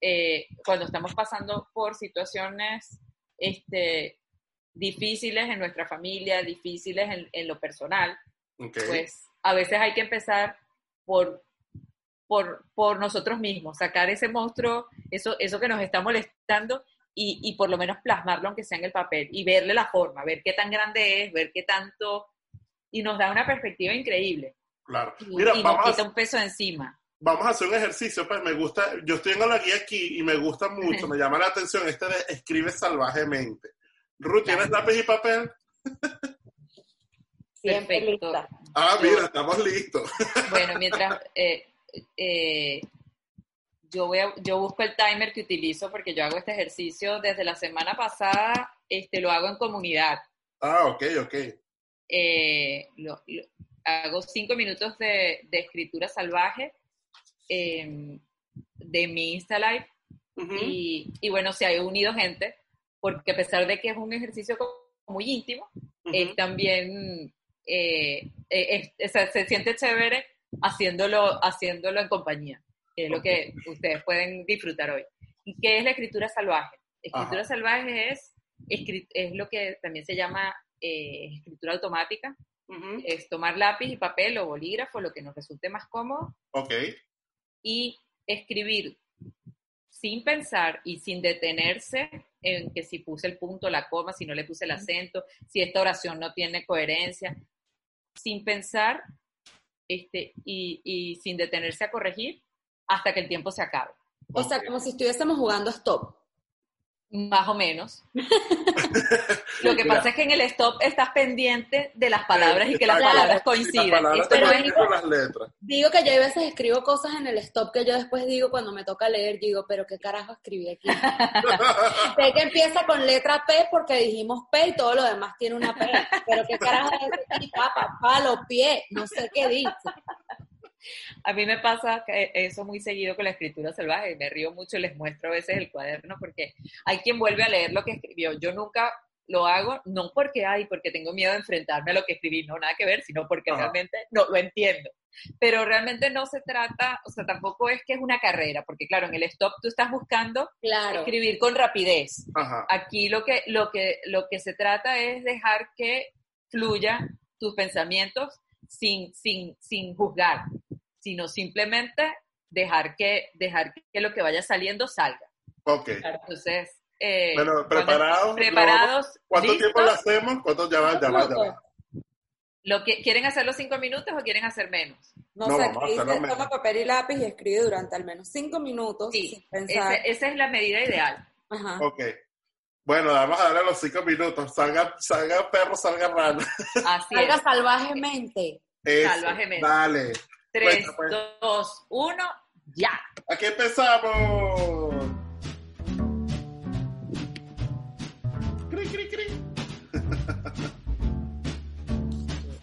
eh, cuando estamos pasando por situaciones este, difíciles en nuestra familia, difíciles en, lo personal, pues a veces hay que empezar por, por, por, nosotros mismos, sacar ese monstruo, eso, eso que nos está molestando y, y por lo menos plasmarlo aunque sea en el papel y verle la forma, ver qué tan grande es, ver qué tanto y nos da una perspectiva increíble. Claro. Y, Mira, vamos nos quita a, un peso encima. Vamos a hacer un ejercicio, pues me gusta, yo estoy en la guía aquí y me gusta mucho, me llama la atención este de escribe salvajemente. Ruth, ¿tienes lápiz y papel? Siempre Ah, mira, estamos listos. Bueno, mientras eh, eh, yo, voy a- yo busco el timer que utilizo porque yo hago este ejercicio desde la semana pasada, este, lo hago en comunidad. Ah, ok, ok. Eh, lo- lo- hago cinco minutos de, de escritura salvaje eh, de mi Insta Live Ujú. y, y bueno, se ha unido gente porque a pesar de que es un ejercicio muy íntimo, Ujú. es también eh, eh, es- se siente chévere haciéndolo, haciéndolo en compañía, que es lo que ustedes pueden disfrutar hoy. ¿Y qué es la escritura salvaje? Escritura Ajá. salvaje es, es lo que también se llama eh, escritura automática, es tomar lápiz y papel o bolígrafo, lo que nos resulte más cómodo, Ok. y escribir sin pensar y sin detenerse en que si puse el punto, la coma, si no le puse el acento, si esta oración no tiene coherencia, sin pensar este, y, y sin detenerse a corregir hasta que el tiempo se acabe. O sea, como si estuviésemos jugando stop. Más o menos. Lo que pasa es que en el stop estás pendiente de las palabras y que las palabras. Las es- coinciden con las letras. Digo que yo a veces escribo cosas en el stop que yo después digo cuando me toca leer, digo, pero qué carajo escribí aquí. sé que empieza con letra P porque dijimos P y todo lo demás tiene una P. Pero qué carajo es aquí, papa, palo, pie, no sé qué dice. A mí me pasa que eso muy seguido con la escritura salvaje, me río mucho y les muestro a veces el cuaderno porque hay quien vuelve a leer lo que escribió. Yo nunca lo hago, no porque hay, porque tengo miedo de enfrentarme a lo que escribí, no nada que ver, sino porque Ajá. realmente no lo entiendo. Pero realmente no se trata, o sea, tampoco es que es una carrera, porque claro, en el stop tú estás buscando Claro. escribir con rapidez. Ajá. Aquí lo que, lo que, lo que se trata es dejar que fluya tus pensamientos sin, sin, sin juzgar, sino simplemente dejar que, dejar que lo que vaya saliendo salga. Ok. Entonces, eh, bueno, preparados. ¿Cuánto tiempo lo hacemos? ¿Cuánto ya va. Lo que, ¿Quieren hacer los cinco minutos o quieren hacer menos? No, no sé, toma papel y lápiz y escribe durante al menos cinco minutos. Sí, sin esa es la medida ideal. Ajá. Ok. Bueno, vamos a darle los cinco minutos. Salga, salga perro, salga rana. Así salga salvajemente. Salvajemente. Vale. 3, pues. 2, 1, ya. Aquí empezamos. Cri, cri, cri.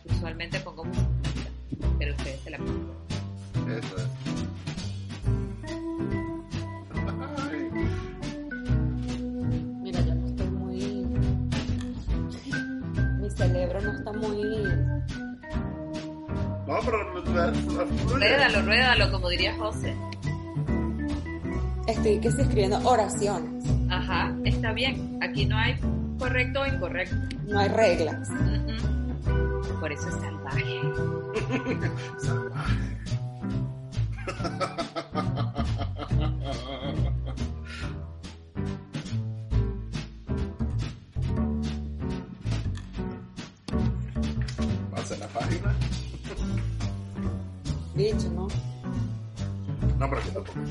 Usualmente pongo música, pero ustedes se la ponen. Eso es. Mira, yo no estoy muy. Mi cerebro no está muy no, pero. Ruédalo, ruédalo, como diría José. Estoy que estoy escribiendo oraciones. Ajá, está bien. Aquí no hay correcto o incorrecto. No hay reglas. Mm. Por eso es salvaje. Salvaje.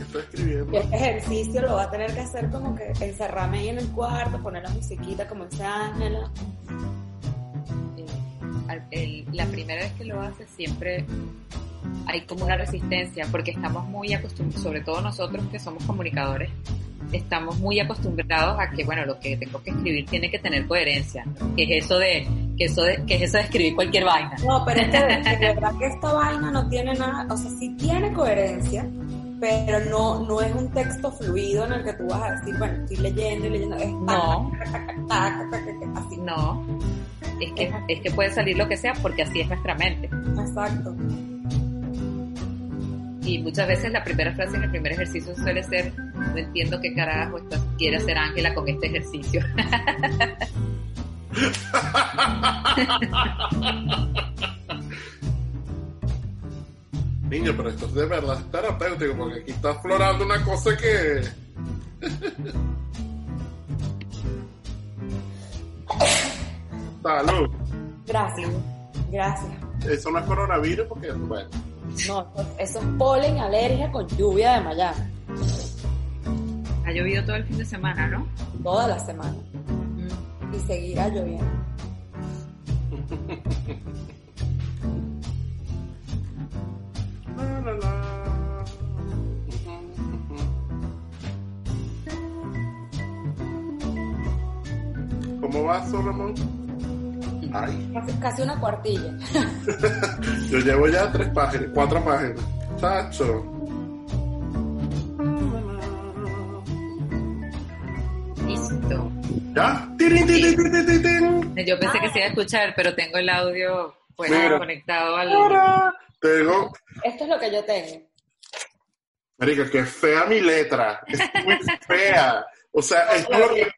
estoy escribiendo. Y este ejercicio lo va a tener que hacer como que encerrarme ahí en el cuarto, poner la musiquita como dice Ángela. La primera vez que lo haces siempre hay como una resistencia porque estamos muy acostumbrados, sobre todo nosotros que somos comunicadores, estamos muy acostumbrados a que, bueno, lo que tengo que escribir tiene que tener coherencia, que es eso de, que eso de, que es eso de escribir cualquier vaina. No, pero es que de verdad que esta vaina no tiene nada, o sea, sí tiene coherencia, pero no, no es un texto fluido en el que tú vas a decir, bueno, estoy leyendo y leyendo, es No. tac, tac, tac, tac, tac, tac, así. No, es que, es que puede salir lo que sea porque así es nuestra mente. Exacto. Y muchas veces la primera frase en el primer ejercicio suele ser, no entiendo qué carajo esto quiere hacer Ángela con este ejercicio. Niño, pero esto es de verdad terapéutico, porque aquí está aflorando una cosa que. Salud. Gracias. Gracias. Eso no es coronavirus, porque, bueno. No, eso es polen, alergia con lluvia de Miami. Ha llovido todo el fin de semana, ¿no? Toda la semana. Y seguirá lloviendo. ¿Cómo vas, Solomon? Ay. Casi una cuartilla. Yo llevo ya tres páginas, cuatro páginas. Chacho. Listo. ¿Ya? ¡Tirin, Yo pensé que se iba a escuchar, pero tengo el audio pues, conectado al. Ahora Tengo Esto es lo que yo tengo. Marica, qué fea mi letra. Es muy fea. O sea, esto es, lo que,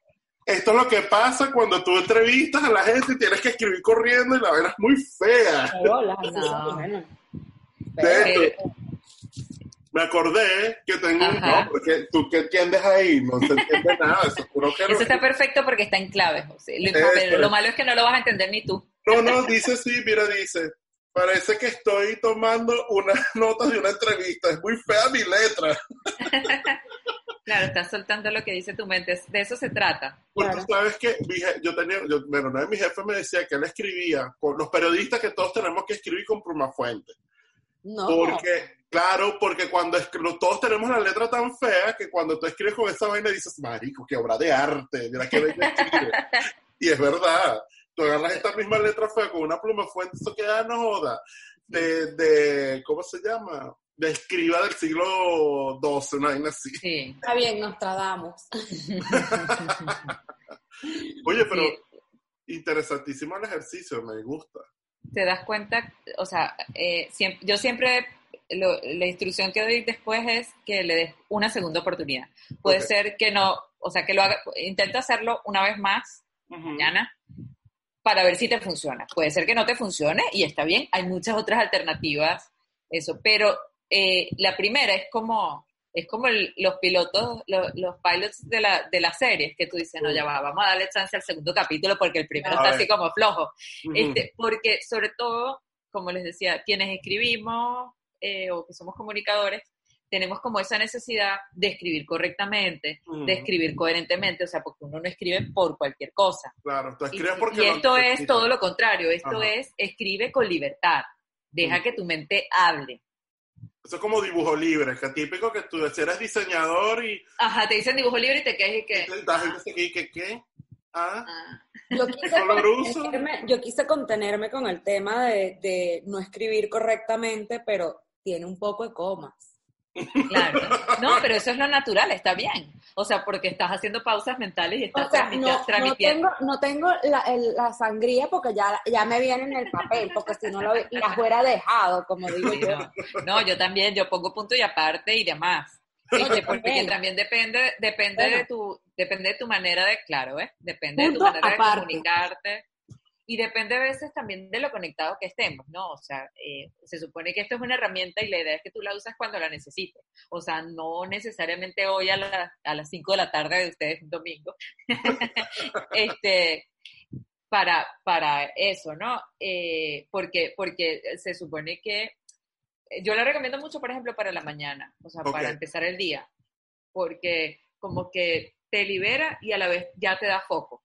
esto es lo que pasa cuando tú entrevistas a la gente y tienes que escribir corriendo y la verdad es muy fea. Así No. bueno. De me acordé que tengo un... No, porque tú qué entiendes ahí, no se entiende nada. Eso es puro que no- Eso está perfecto porque está en clave, José. Lo, pero lo malo es que no lo vas a entender ni tú. No, no, dice sí, mira, dice. Parece que estoy tomando unas notas de una entrevista. Es muy fea mi letra. Claro, estás soltando lo que dice tu mente. De eso se trata. Porque Claro. tú sabes que mi je- yo tenía, yo, bueno, una de mis jefes me decía que él escribía, con los periodistas que todos tenemos que escribir con pluma fuente. No. Porque, claro, porque cuando escri- todos tenemos la letra tan fea que cuando tú escribes con esa vaina dices, marico, qué obra de arte, mira qué bello escribe. y es verdad, tú agarras esta misma letra fea con una pluma fuente, eso queda, no joda, de, de, ¿cómo se llama? De escriba del siglo XII, una vaina así. Sí. Está bien, nos tradamos. Oye, pero Sí. interesantísimo el ejercicio, me gusta. te das cuenta, o sea, eh, yo siempre, lo- la instrucción que doy después es que le des una segunda oportunidad. Puede ser que no, o sea, que lo haga, intenta hacerlo una vez más mañana para ver si te funciona. Puede ser que no te funcione y está bien, hay muchas otras alternativas, eso, pero eh, la primera es como, es como el- los pilotos, lo- los, pilots de la, de las series, que tú dices, no, ya va, vamos a darle chance al segundo capítulo porque el primero A está ver. así como flojo. Este, porque sobre todo, como les decía, quienes escribimos eh, o que somos comunicadores, tenemos como esa necesidad de escribir correctamente, de escribir coherentemente, o sea, porque uno no escribe por cualquier cosa. Claro, tú Y, escribes porque y lo esto es todo lo contrario, esto Ajá. es escribe con libertad, deja que tu mente hable. Eso es como dibujo libre, que típico que tú eres diseñador y, Ajá, te dicen dibujo libre y te quedas y y que... gente se queda, ¿qué? ¿Qué? Ah, ah, Yo quise, yo quise contenerme con el tema de, de no escribir correctamente, pero tiene un poco de comas. Claro. No, pero eso es lo natural, está bien. O sea, porque estás haciendo pausas mentales y estás O sea, transmiti- no, no transmitiendo. tengo, no tengo la, el- la sangría porque ya, ya me viene en el papel, porque si no lo, las hubiera dejado, como digo Sí, yo. no. No, yo también, yo pongo punto y aparte y demás. Este, yo porque también. también depende, depende de tu, depende de tu manera de, claro, ¿eh? Depende de tu manera de comunicarte. Y depende a veces también de lo conectado que estemos, ¿no? O sea, eh, se supone que esto es una herramienta y la idea es que tú la usas cuando la necesites. O sea, no necesariamente hoy a, la- a las 5 de la tarde de ustedes un domingo. este, para, para eso, ¿no? Eh, porque, porque se supone que yo la recomiendo mucho, por ejemplo, para la mañana, o sea, para empezar el día, porque como que te libera y a la vez ya te da foco.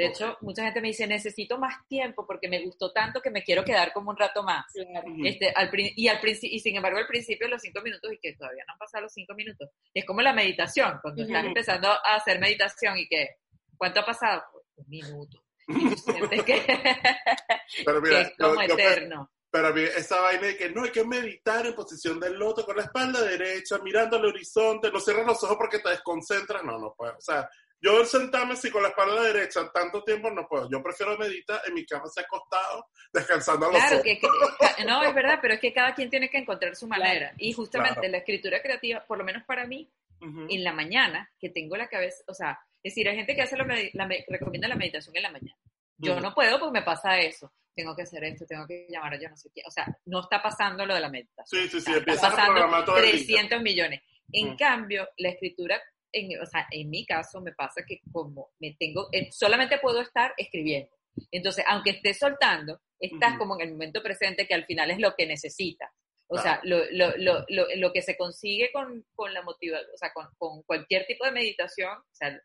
De hecho, mucha gente me dice, necesito más tiempo porque me gustó tanto que me quiero quedar como un rato más. Claro. Este, al, y, al y sin embargo, al principio, los cinco minutos, y que todavía no han pasado los cinco minutos, es como la meditación, cuando estás empezando a hacer meditación y que, ¿cuánto ha pasado? Pues, un minuto. Y tú sientes que, Pero que mira, es como yo- yo- eterno. pero esa vaina de que no hay que meditar en posición del loto con la espalda derecha, mirando al horizonte, no cierres los ojos porque te desconcentras, no, no puedo. O sea, yo sentarme así con la espalda derecha tanto tiempo no puedo. Yo prefiero meditar en mi cama, así acostado, descansando a los Claro, que, que- no, es verdad, pero es que cada quien tiene que encontrar su manera. Y justamente Claro. la escritura creativa, por lo menos para mí, en la mañana, que tengo la cabeza, o sea, es decir, hay gente que hace medi- la me- recomienda la meditación en la mañana. Yo no puedo porque me pasa eso. Tengo que hacer esto, tengo que llamar a yo no sé qué. O sea, no está pasando lo de la meditación. Sí, sí, sí, Está- está pasando programar todo el día. 300 millones. En cambio, la escritura, en, o sea, en mi caso me pasa que como me tengo, eh, solamente puedo estar escribiendo. Entonces, aunque esté soltando, estás Ujú. como en el momento presente que al final es lo que necesitas. O Claro. sea, lo, lo, lo, lo, lo que se consigue con, con la motivación, o sea, con, con cualquier tipo de meditación, o sea,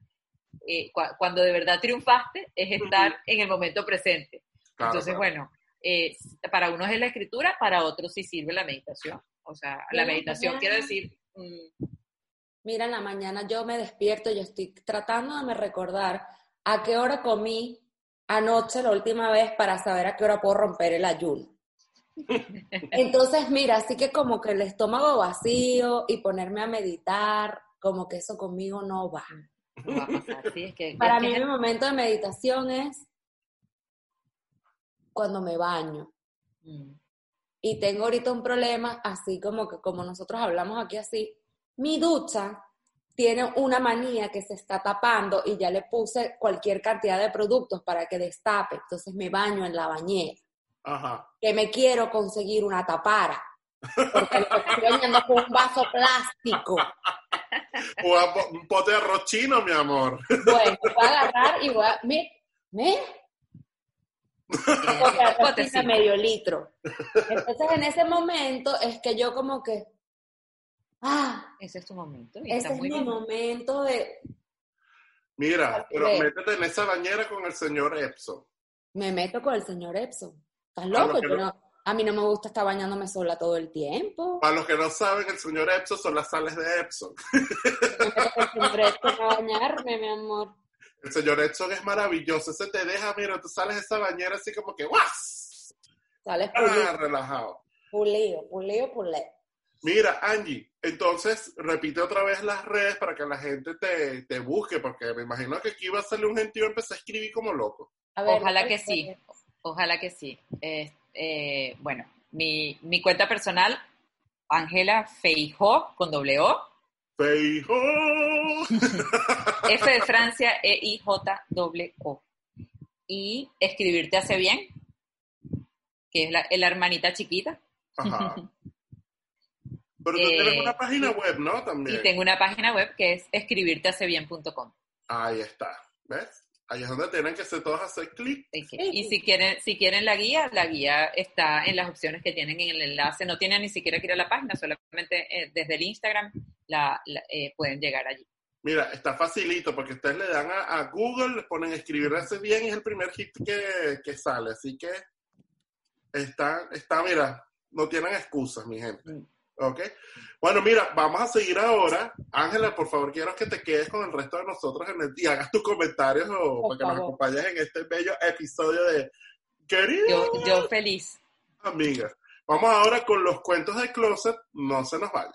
eh, cua- cuando de verdad triunfaste, es estar Ujú. en el momento presente. Claro, Entonces, claro. bueno, eh, para unos es la escritura, para otros sí sirve la meditación. O sea, la meditación quiero decir, mm, Mira, en la mañana yo me despierto y estoy tratando de me recordar a qué hora comí anoche la última vez para saber a qué hora puedo romper el ayuno. Entonces, mira, así que como que el estómago vacío y ponerme a meditar, como que eso conmigo no va. No va a pasar, sí, es que- Para es que- mí mi momento de meditación es cuando me baño. Mm. Y tengo ahorita un problema, así como que como nosotros hablamos aquí así, mi ducha tiene una manía que se está tapando y ya le puse cualquier cantidad de productos para que destape, entonces me baño en la bañera, Ajá. que me quiero conseguir una tapara, porque lo que estoy bañando con un vaso plástico. O un pote de arroz chino, mi amor. Bueno, voy a agarrar y voy a, mira, mira, Potecito. tiene medio litro. Entonces en ese momento es que yo como que, ah, Ese es tu momento. y Ese está es mi bien. momento de... Mira, pero métete en esa bañera con el señor Epson. Me meto con el señor Epson. ¿Estás loco? Yo no- a mí no me gusta estar bañándome sola todo el tiempo. Para los que no saben, el señor Epson son las sales de Epson. A bañarme, mi amor. El señor Epson es maravilloso. Ese te deja, mira, tú sales de esa bañera así como que ¡guas! Sales Ah, pulido, relajado. pulido, pulido, pulido. Mira, Angie, entonces repite otra vez las redes para que la gente te, te busque, porque me imagino que aquí va a salir un gentío y empecé a escribir como loco. A ver, Ojalá ¿cuál que sí. Ojalá que sí. Eh, eh, bueno, mi, mi cuenta personal, Ángela Feijó, con doble O, Feijo. F de Francia, E, I, J, doble O. Y escribirte hace bien, que es la, la hermanita chiquita. Ajá. Pero tú Eh, tienes una página sí. web, ¿no? También. Y tengo una página web que es escribirtehacebien.com. Ahí está. ¿Ves? Ahí es donde tienen que ser todos hacer clic. Y si quieren, si quieren la guía, la guía está en las opciones que tienen en el enlace. No tienen ni siquiera que ir a la página, solamente eh, desde el Instagram la, la- eh, pueden llegar allí. Mira, está facilito porque ustedes le dan a, a Google, le ponen escribirse bien y es el primer hit que, que sale. Así que está, está, mira, no tienen excusas, mi gente. Mm. ¿Ok? Bueno, mira, vamos a seguir ahora. Ángela, por favor, quiero que te quedes con el resto de nosotros en el, y hagas tus comentarios o Por para que nos acompañes en este bello episodio de Querida Yo, yo feliz. Amiga. Vamos ahora con los cuentos de closet. No se nos vaya.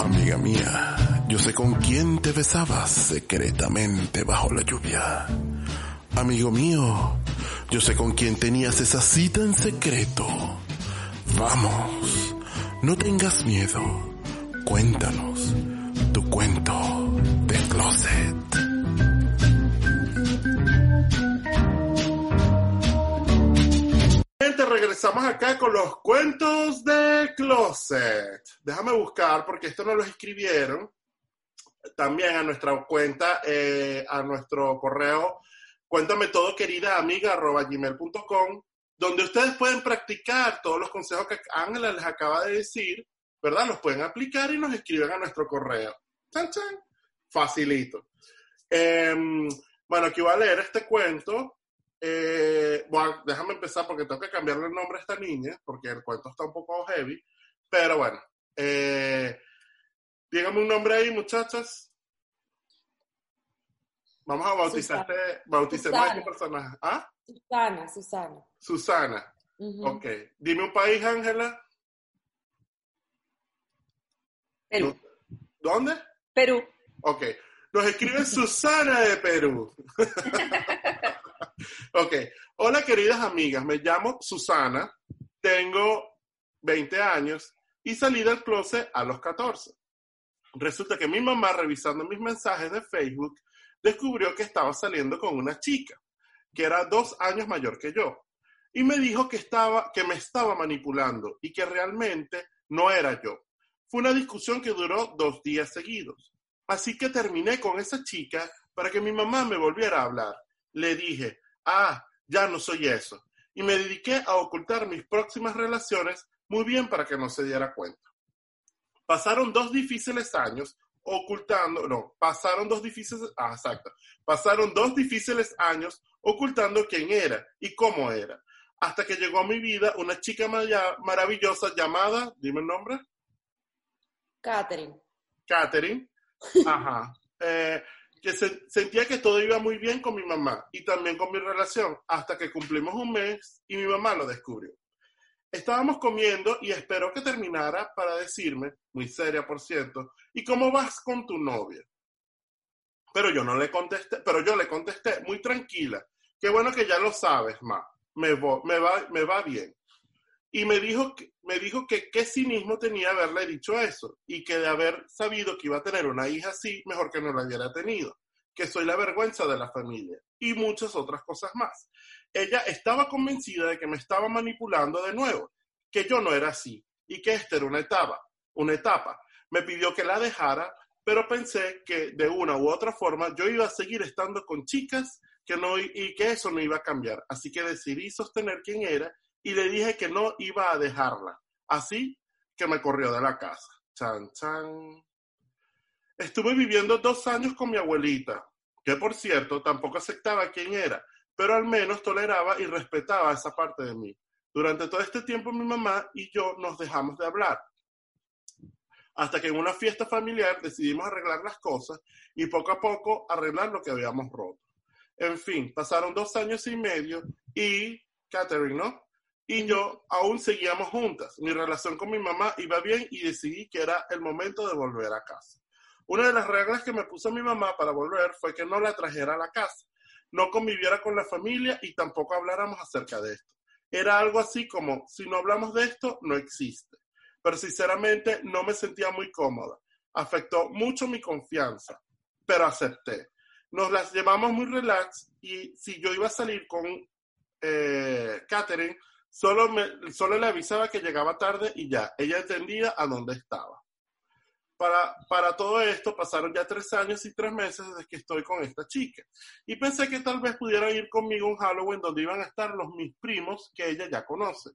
Amiga mía, yo sé con quién te besabas secretamente bajo la lluvia. Amigo mío, yo sé con quién tenías esa cita en secreto. Vamos, no tengas miedo. Cuéntanos tu cuento de closet. Regresamos acá con los cuentos de closet. Déjame buscar porque esto no lo escribieron. También a nuestra cuenta, eh, a nuestro correo, cuéntame todo querida amiga gmail.com, donde ustedes pueden practicar todos los consejos que Ángela les acaba de decir, ¿verdad? Los pueden aplicar y nos escriben a nuestro correo. Chan, chan. Facilito. Em, bueno, aquí voy a leer este cuento. Eh, déjame empezar porque tengo que cambiarle el nombre a esta niña, porque el cuento está un poco heavy. Pero bueno, eh, dígame un nombre ahí, muchachas. Vamos a bautizarte, bauticemos a Susana. personaje. ¿Ah? Susana, Susana. Susana. Ujú. Ok. Dime un país, Ángela. Perú. ¿Dónde? Perú. Ok. Nos escribe Susana de Perú. ok. Hola, queridas amigas. Me llamo Susana. Tengo 20 años y salí del closet a los 14. Resulta que mi mamá, revisando mis mensajes de Facebook, descubrió que estaba saliendo con una chica que era dos años mayor que yo. Y me dijo que, estaba, que me estaba manipulando y que realmente no era yo. Fue una discusión que duró dos días seguidos. Así que terminé con esa chica para que mi mamá me volviera a hablar. Le dije, ah, ya no soy eso. Y me dediqué a ocultar mis próximas relaciones muy bien para que no se diera cuenta. Pasaron dos difíciles años ocultando, no, pasaron dos difíciles, ah, exacto, pasaron dos difíciles años ocultando quién era y cómo era, hasta que llegó a mi vida una chica maravillosa llamada, dime el nombre, Catherine. Catherine. Ajá. Eh, que se- sentía que todo iba muy bien con mi mamá y también con mi relación, hasta que cumplimos un mes y mi mamá lo descubrió. Estábamos comiendo y esperó que terminara para decirme, muy seria por cierto, ¿y cómo vas con tu novia? Pero yo no le contesté, pero yo le contesté muy tranquila, qué bueno que ya lo sabes, ma, me, va, me va bien. Y me dijo, que, me dijo que qué cinismo tenía haberle dicho eso y que de haber sabido que iba a tener una hija así, mejor que no la hubiera tenido, que soy la vergüenza de la familia y muchas otras cosas más. Ella estaba convencida de que me estaba manipulando de nuevo, que yo no era así y que esta era una etapa, una etapa. Me pidió que la dejara, pero pensé que de una u otra forma yo iba a seguir estando con chicas que no, y que eso no iba a cambiar. Así que decidí sostener quién era y le dije que no iba a dejarla. Así que me corrió de la casa. Chan, chan. Estuve viviendo dos años con mi abuelita, que por cierto tampoco aceptaba quién era, pero al menos toleraba y respetaba esa parte de mí. Durante todo este tiempo mi mamá y yo nos dejamos de hablar. Hasta que en una fiesta familiar decidimos arreglar las cosas y poco a poco arreglar lo que habíamos roto. En fin, pasaron dos años y medio y Catherine, ¿no? Y yo aún seguíamos juntas. Mi relación con mi mamá iba bien y decidí que era el momento de volver a casa. Una de las reglas que me puso mi mamá para volver fue que no la trajera a la casa, no conviviera con la familia y tampoco habláramos acerca de esto. Era algo así como, si no hablamos de esto, no existe. Pero sinceramente no me sentía muy cómoda. Afectó mucho mi confianza, pero acepté. Nos las llevamos muy relax y si yo iba a salir con eh, Catherine, solo, me, solo le avisaba que llegaba tarde y ya, ella entendía a dónde estaba. Para, para todo esto pasaron ya tres años y tres meses desde que estoy con esta chica. Y pensé que tal vez pudieran ir conmigo un Halloween donde iban a estar los mis primos que ella ya conoce.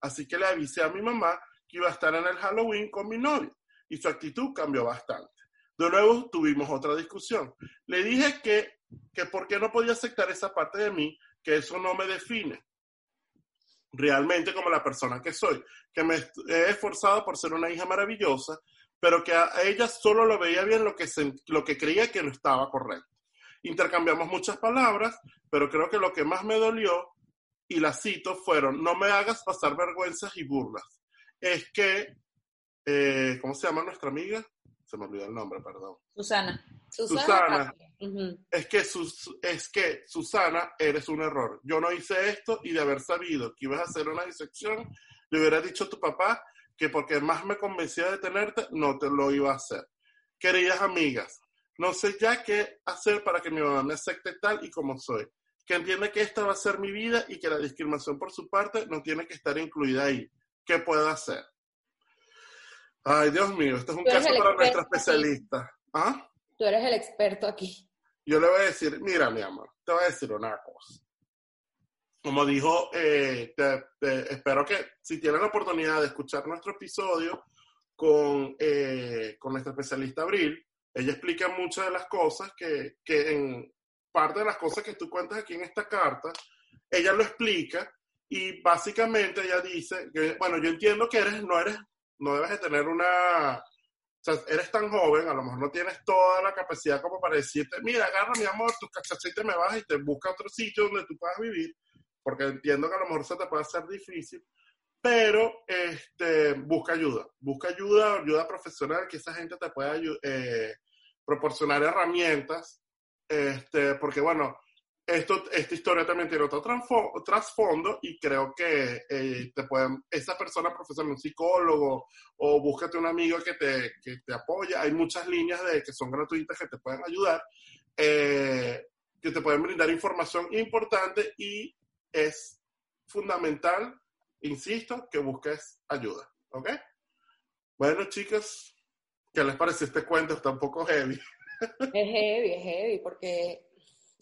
Así que le avisé a mi mamá que iba a estar en el Halloween con mi novio. Y su actitud cambió bastante. De nuevo tuvimos otra discusión. Le dije que, que por qué no podía aceptar esa parte de mí, que eso no me define realmente como la persona que soy, que me he esforzado por ser una hija maravillosa, pero que a ella solo lo veía bien lo que, se, lo que creía que no estaba correcto. Intercambiamos muchas palabras, pero creo que lo que más me dolió, y la cito, fueron, no me hagas pasar vergüenzas y burlas. Es que, eh, ¿cómo se llama nuestra amiga? Se me olvidó el nombre, perdón. Susana. Susana. Susana. Es que, Sus- es que, Susana, eres un error. Yo no hice esto y de haber sabido que ibas a hacer una disección, le hubiera dicho a tu papá que porque más me convencía de tenerte, no te lo iba a hacer. Queridas amigas, no sé ya qué hacer para que mi mamá me acepte tal y como soy. Que entienda que esta va a ser mi vida y que la discriminación por su parte no tiene que estar incluida ahí. ¿Qué puedo hacer? Ay, Dios mío, este es un caso para nuestra especialista. ¿Ah? Tú eres el experto aquí. yo le voy a decir, mira, mi amor, te voy a decir una cosa. Como dijo, eh, te- espero que si tienes la oportunidad de escuchar nuestro episodio con, eh, con nuestra especialista Abril, ella explica muchas de las cosas que, que en parte de las cosas que tú cuentas aquí en esta carta, ella lo explica y básicamente ella dice que, bueno, yo entiendo que eres, no eres, no debes de tener una, eres tan joven, a lo mejor no tienes toda la capacidad como para decirte, mira, agarra mi amor, tus cachachitas me vas y te busca otro sitio donde tú puedas vivir, porque entiendo que a lo mejor se te puede hacer difícil, pero este, busca ayuda, busca ayuda, ayuda profesional, que esa gente te pueda eh, proporcionar herramientas, este, porque bueno, esto, esta historia también tiene otro trasfondo y creo que eh, te pueden, esa persona profesional, un psicólogo o búscate un amigo que te, que te apoye. Hay muchas líneas de, que son gratuitas que te pueden ayudar, eh, que te pueden brindar información importante y es fundamental, insisto, que busques ayuda. ¿Ok? Bueno, chicos, ¿qué les parece este cuento? Está un poco heavy. Es heavy, es heavy, porque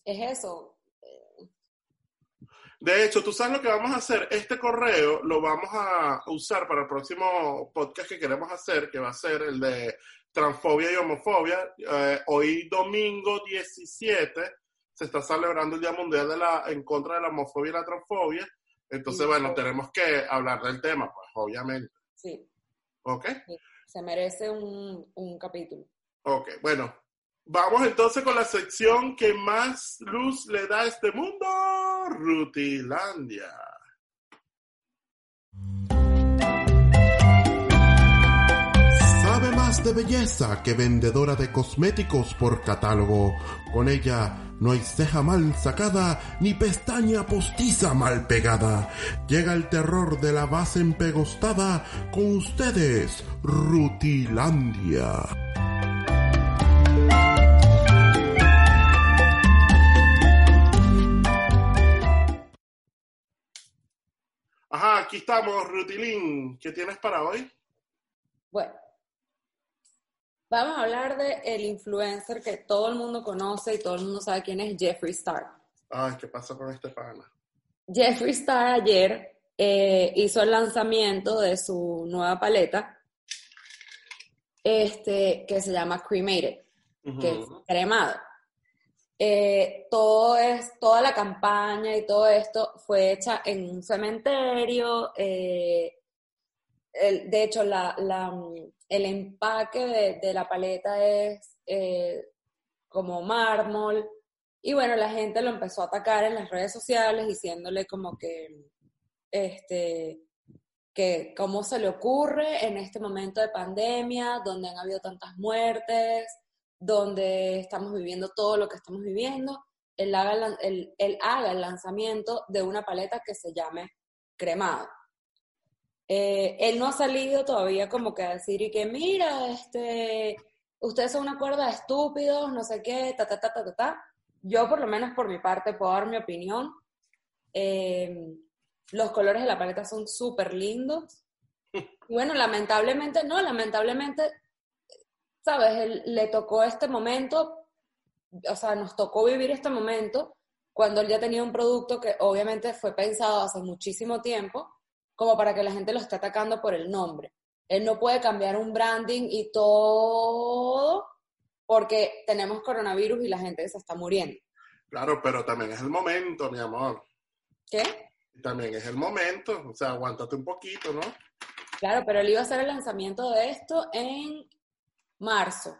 es eso. De hecho, tú sabes lo que vamos a hacer. Este correo lo vamos a usar para el próximo podcast que queremos hacer, que va a ser el de transfobia y homofobia. Eh, hoy, domingo 17, se está celebrando el Día Mundial de la, en contra de la homofobia y la transfobia. Entonces, Sí. bueno, tenemos que hablar del tema, pues, obviamente. Sí, ¿Ok? se merece un, un capítulo. Ok, bueno. Vamos entonces con la sección que más luz le da a este mundo, Rutilandia. Más de belleza que vendedora de cosméticos por catálogo. Con ella no hay ceja mal sacada ni pestaña postiza mal pegada. Llega el terror de la base empegostada con ustedes, Rutilandia. Ajá, aquí estamos, Rutilín. ¿Qué tienes para hoy? Bueno, vamos a hablar de el influencer que todo el mundo conoce y todo el mundo sabe quién es Jeffree Star. Ay, ¿qué pasa con este pana? Jeffree Star ayer eh, hizo el lanzamiento de su nueva paleta, este, que se llama Cremated, que es cremado. Eh, todo es, toda la campaña y todo esto fue hecha en un cementerio. eh, el- de hecho, la, la, el empaque de, la paleta es eh, como mármol. Y bueno, la gente lo empezó a atacar en las redes sociales diciéndole como que, este, que cómo se le ocurre en este momento de pandemia, donde han habido tantas muertes, donde estamos viviendo todo lo que estamos viviendo, él haga el, él haga el lanzamiento de una paleta que se llame cremado. Eh, él no ha salido todavía como que a decir y que mira, este, ustedes son una cuerda de estúpidos, no sé qué, ta, ta, ta, ta, ta, ta. Yo por lo menos por mi parte puedo dar mi opinión. Eh, los colores de la paleta son súper lindos. Bueno, lamentablemente, no, lamentablemente, ¿sabes? Él- le tocó este momento, o sea, nos tocó vivir este momento cuando él ya tenía un producto que obviamente fue pensado hace muchísimo tiempo, como para que la gente lo esté atacando por el nombre. Él no puede cambiar un branding y todo porque tenemos coronavirus y la gente se está muriendo. Claro, pero también es el momento, mi amor. ¿Qué? También es el momento. O sea, aguántate un poquito, ¿no? Claro, pero él iba a hacer el lanzamiento de esto en marzo.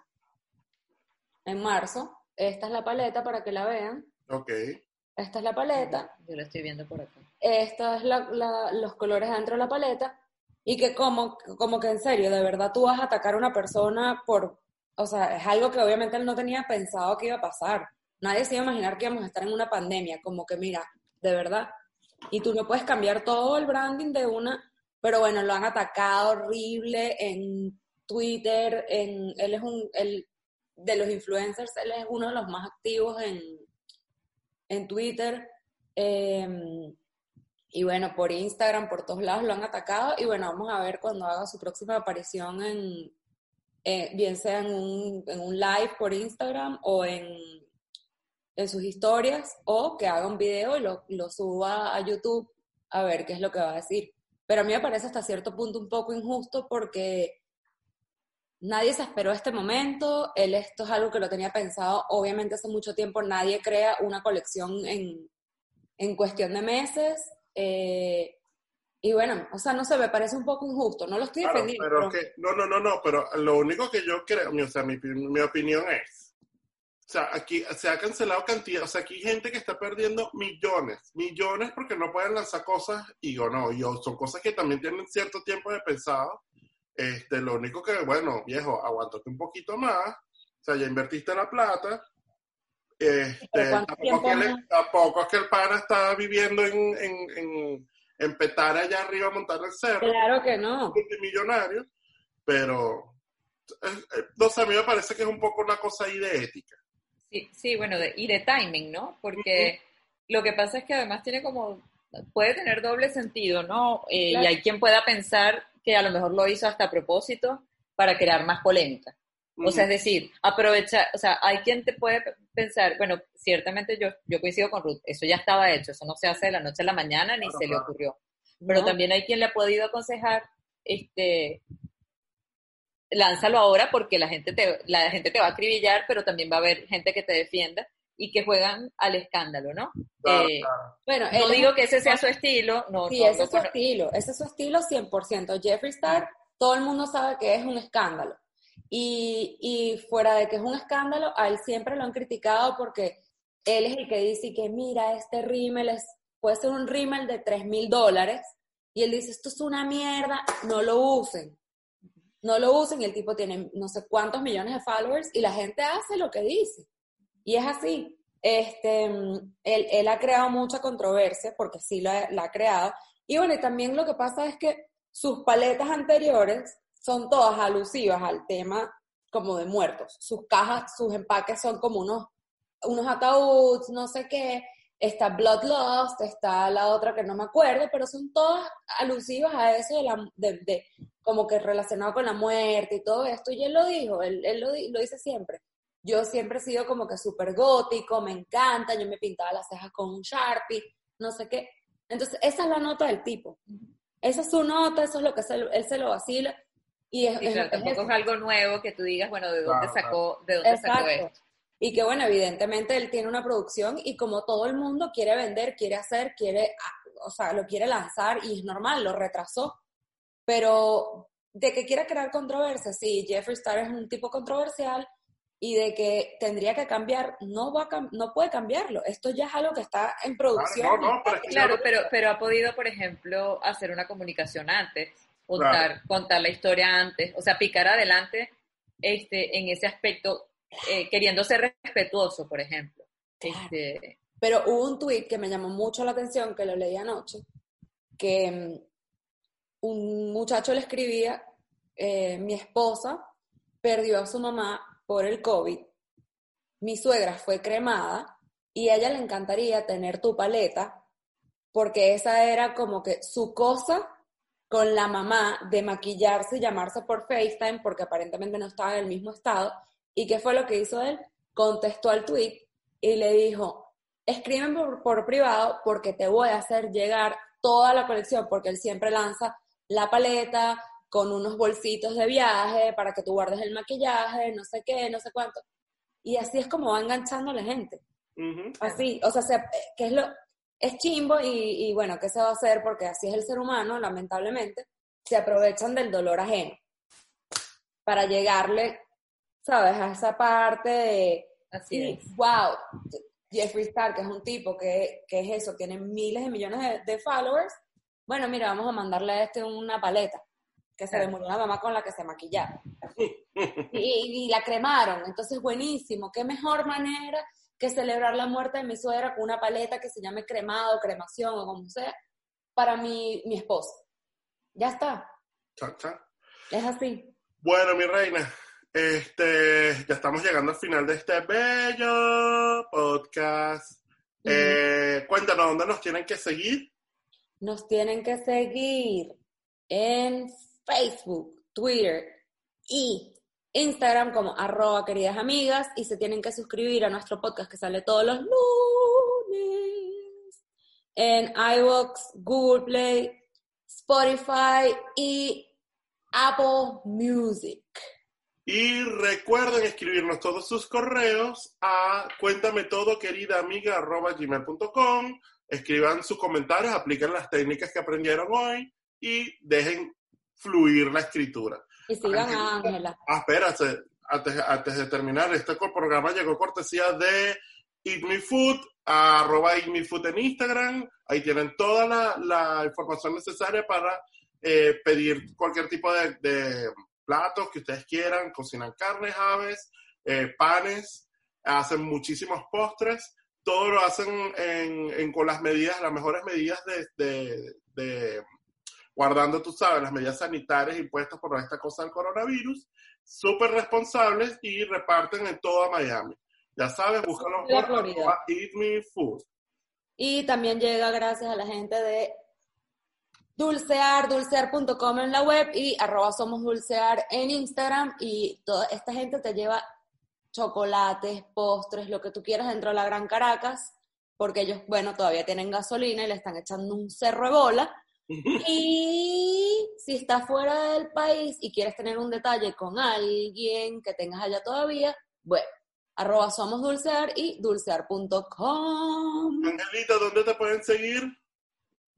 En marzo. Esta es la paleta para que la vean. Ok. Esta es la paleta. Yo lo estoy viendo por acá. Esta es los colores dentro de la paleta. Y que como, como que en serio, de verdad tú vas a atacar a una persona por... O sea, es algo que obviamente él no tenía pensado que iba a pasar. Nadie se iba a imaginar que íbamos a estar en una pandemia. Como que mira, de verdad. Y tú no puedes cambiar todo el branding de una... Pero bueno, lo han atacado horrible en Twitter. En, él es un... Él, de los influencers, él es uno de los más activos en, en Twitter. Em, y bueno, por Instagram, por todos lados lo han atacado. Y bueno, vamos a ver cuando haga su próxima aparición en, eh, bien sea en un, en un live por Instagram o en, en sus historias, o que haga un video y lo, lo suba a YouTube a ver qué es lo que va a decir. Pero a mí me parece hasta cierto punto un poco injusto porque nadie se esperó este momento, él esto es algo que lo tenía pensado obviamente hace mucho tiempo, nadie crea una colección en, en cuestión de meses. Eh, y bueno, o sea, no sé, me parece un poco injusto, no lo estoy Claro, defendiendo. pero pero- que, no, no, no, no, pero lo único que yo creo, o sea, mi, mi opinión es, o sea, aquí se ha cancelado cantidad, o sea, aquí hay gente que está perdiendo millones, millones porque no pueden lanzar cosas y o no, y o son cosas que también tienen cierto tiempo de pensado. Este, lo único que, bueno, viejo, aguántate un poquito más, o sea, ya invertiste la plata. Este, Pero ¿cuánto tampoco, le- tampoco es que el pana está viviendo en, en, en, en Petare allá arriba montando el cerro Claro que no. multimillonario, pero eh, no sé, a mí me parece que es un poco una cosa ahí de ética. Sí, sí, bueno, de- y de timing, ¿no? Porque lo que pasa es que además tiene como, puede tener doble sentido, ¿no? Eh, Claro. Y hay quien pueda pensar que a lo mejor lo hizo hasta a propósito para crear más polémica. O sea, es decir, aprovechar, o sea, hay quien te puede pensar, bueno, ciertamente yo, yo coincido con Ruth, eso ya estaba hecho, eso no se hace de la noche a la mañana ni Claro, se le ocurrió. Pero No. también hay quien le ha podido aconsejar, este, lánzalo ahora porque la gente te, la gente te va a acribillar, pero también va a haber gente que te defienda y que juegan al escándalo, ¿no? Claro, Eh, claro. Bueno, no él digo que ese sea su estilo, no, Sí, no, ese no es su estilo, ese es su estilo 100%. Jeffree Star, todo el mundo sabe que es un escándalo. Y, fuera de que es un escándalo, a él siempre lo han criticado porque él es el que dice que mira, este rímel puede ser un rímel de 3 mil dólares. Y él dice, esto es una mierda, no lo usen. No lo usen y el tipo tiene no sé cuántos millones de followers y la gente hace lo que dice. Y es así. Este, él, él ha creado mucha controversia porque sí la, la ha creado. Y bueno, y también lo que pasa es que sus paletas anteriores son todas alusivas al tema como de muertos. Sus cajas, sus empaques son como unos, unos ataúdes, no sé qué. Está Bloodlust, está la otra que no me acuerdo, pero son todas alusivas a eso de, la, de, de como que relacionado con la muerte y todo esto. Y él lo dijo, él, él lo, lo dice siempre. Yo siempre he sido como que súper gótico, me encanta, yo me pintaba las cejas con un Sharpie, no sé qué. Entonces, esa es la nota del tipo. Esa es su nota, eso es lo que se, él se lo vacila. Y es, Sí, es- claro, es tampoco es algo nuevo que tú digas, bueno, ¿de dónde Claro, sacó, de dónde sacó esto? Y que bueno, evidentemente él tiene una producción y como todo el mundo quiere vender, quiere hacer, quiere, ah, o sea, lo quiere lanzar y es normal, lo retrasó. Pero de que quiera crear controversia, sí, Jeffree Star es un tipo controversial y de que tendría que cambiar, no va a cam- no puede cambiarlo. Esto ya es algo que está en producción. Claro, no, no, pero Claro, pero, pero ha podido, por ejemplo, hacer una comunicación antes, contar, contar la historia antes, o sea, picar adelante este, en ese aspecto, eh, queriendo ser respetuoso, por ejemplo. Claro. Este, Pero hubo un tweet que me llamó mucho la atención, que lo leí anoche, que mm, un muchacho le escribía, eh, mi esposa perdió a su mamá por el COVID, mi suegra fue cremada y a ella le encantaría tener tu paleta porque esa era como que su cosa con la mamá de maquillarse y llamarse por FaceTime porque aparentemente no estaba en el mismo estado. ¿Y qué fue lo que hizo él? Contestó al tweet y le dijo, escríbeme por, por privado porque te voy a hacer llegar toda la colección porque él siempre lanza la paleta con unos bolsitos de viaje para que tú guardes el maquillaje, no sé qué, no sé cuánto. Y así es como va enganchando a la gente. Así, o sea, se- que es lo es chimbo y, y bueno, ¿qué se va a hacer? Porque así es el ser humano, lamentablemente, se aprovechan del dolor ajeno para llegarle, ¿sabes? A esa parte de, así y, es. wow, Jeffree Star, que es un tipo que, que es eso, tiene miles de millones de, de followers, bueno, mira, vamos a mandarle a este una paleta, que se le murió la mamá con la que se maquillaba. Y, y la cremaron, entonces buenísimo, qué mejor manera que celebrar la muerte de mi suegra con una paleta que se llame cremado, cremación o como sea, para mi, mi esposa. Ya está, Cha, cha. es así. Bueno, mi reina, este, ya estamos llegando al final de este bello podcast. Eh, cuéntanos dónde nos tienen que seguir. Nos tienen que seguir en Facebook, Twitter y Instagram como arroba queridas amigas y se tienen que suscribir a nuestro podcast que sale todos los lunes en iVoox, Google Play, Spotify y Apple Music. Y recuerden escribirnos todos sus correos a cuéntame todo querida amiga arroba gmail.com. Escriban sus comentarios, apliquen las técnicas que aprendieron hoy y dejen fluir la escritura. Y sigan a Ángela. Ah, espérate, antes, de terminar, este programa llegó cortesía de Eat Me Food, arroba Eat Me Food en Instagram. Ahí tienen toda la, información necesaria para eh, pedir cualquier tipo de, de platos que ustedes quieran. Cocinan carnes, aves, eh, panes, hacen muchísimos postres. Todo lo hacen en, en- con las medidas, las mejores medidas de- de- guardando, tú sabes, las medidas sanitarias impuestas por esta cosa del coronavirus súper responsables y reparten en toda Miami. Ya sabes, búscalo La por Florida. Eat Me Food. Y también llega gracias a la gente de Dulcear, dulcear.com en la web y arroba somos dulcear en Instagram y toda esta gente te lleva chocolates, postres, lo que tú quieras dentro de la Gran Caracas, porque ellos, bueno, todavía tienen gasolina y le están echando un cerro de bola. Y si estás fuera del país y quieres tener un detalle con alguien que tengas allá todavía, bueno, arroba somos dulcear y dulcear.com. Angelita, ¿dónde te pueden seguir?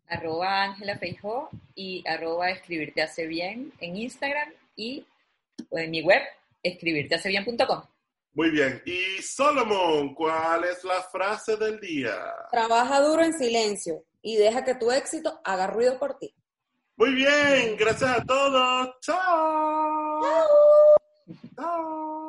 Arroba Ángela Feijó y arroba escribirte hace bien en Instagram y o en mi web escribirtehacebien.com. Muy bien. Y Solomon, ¿cuál es la frase del día? Trabaja duro en silencio y deja que tu éxito haga ruido por ti. Muy bien, gracias a todos. Chao. Chao. Chao.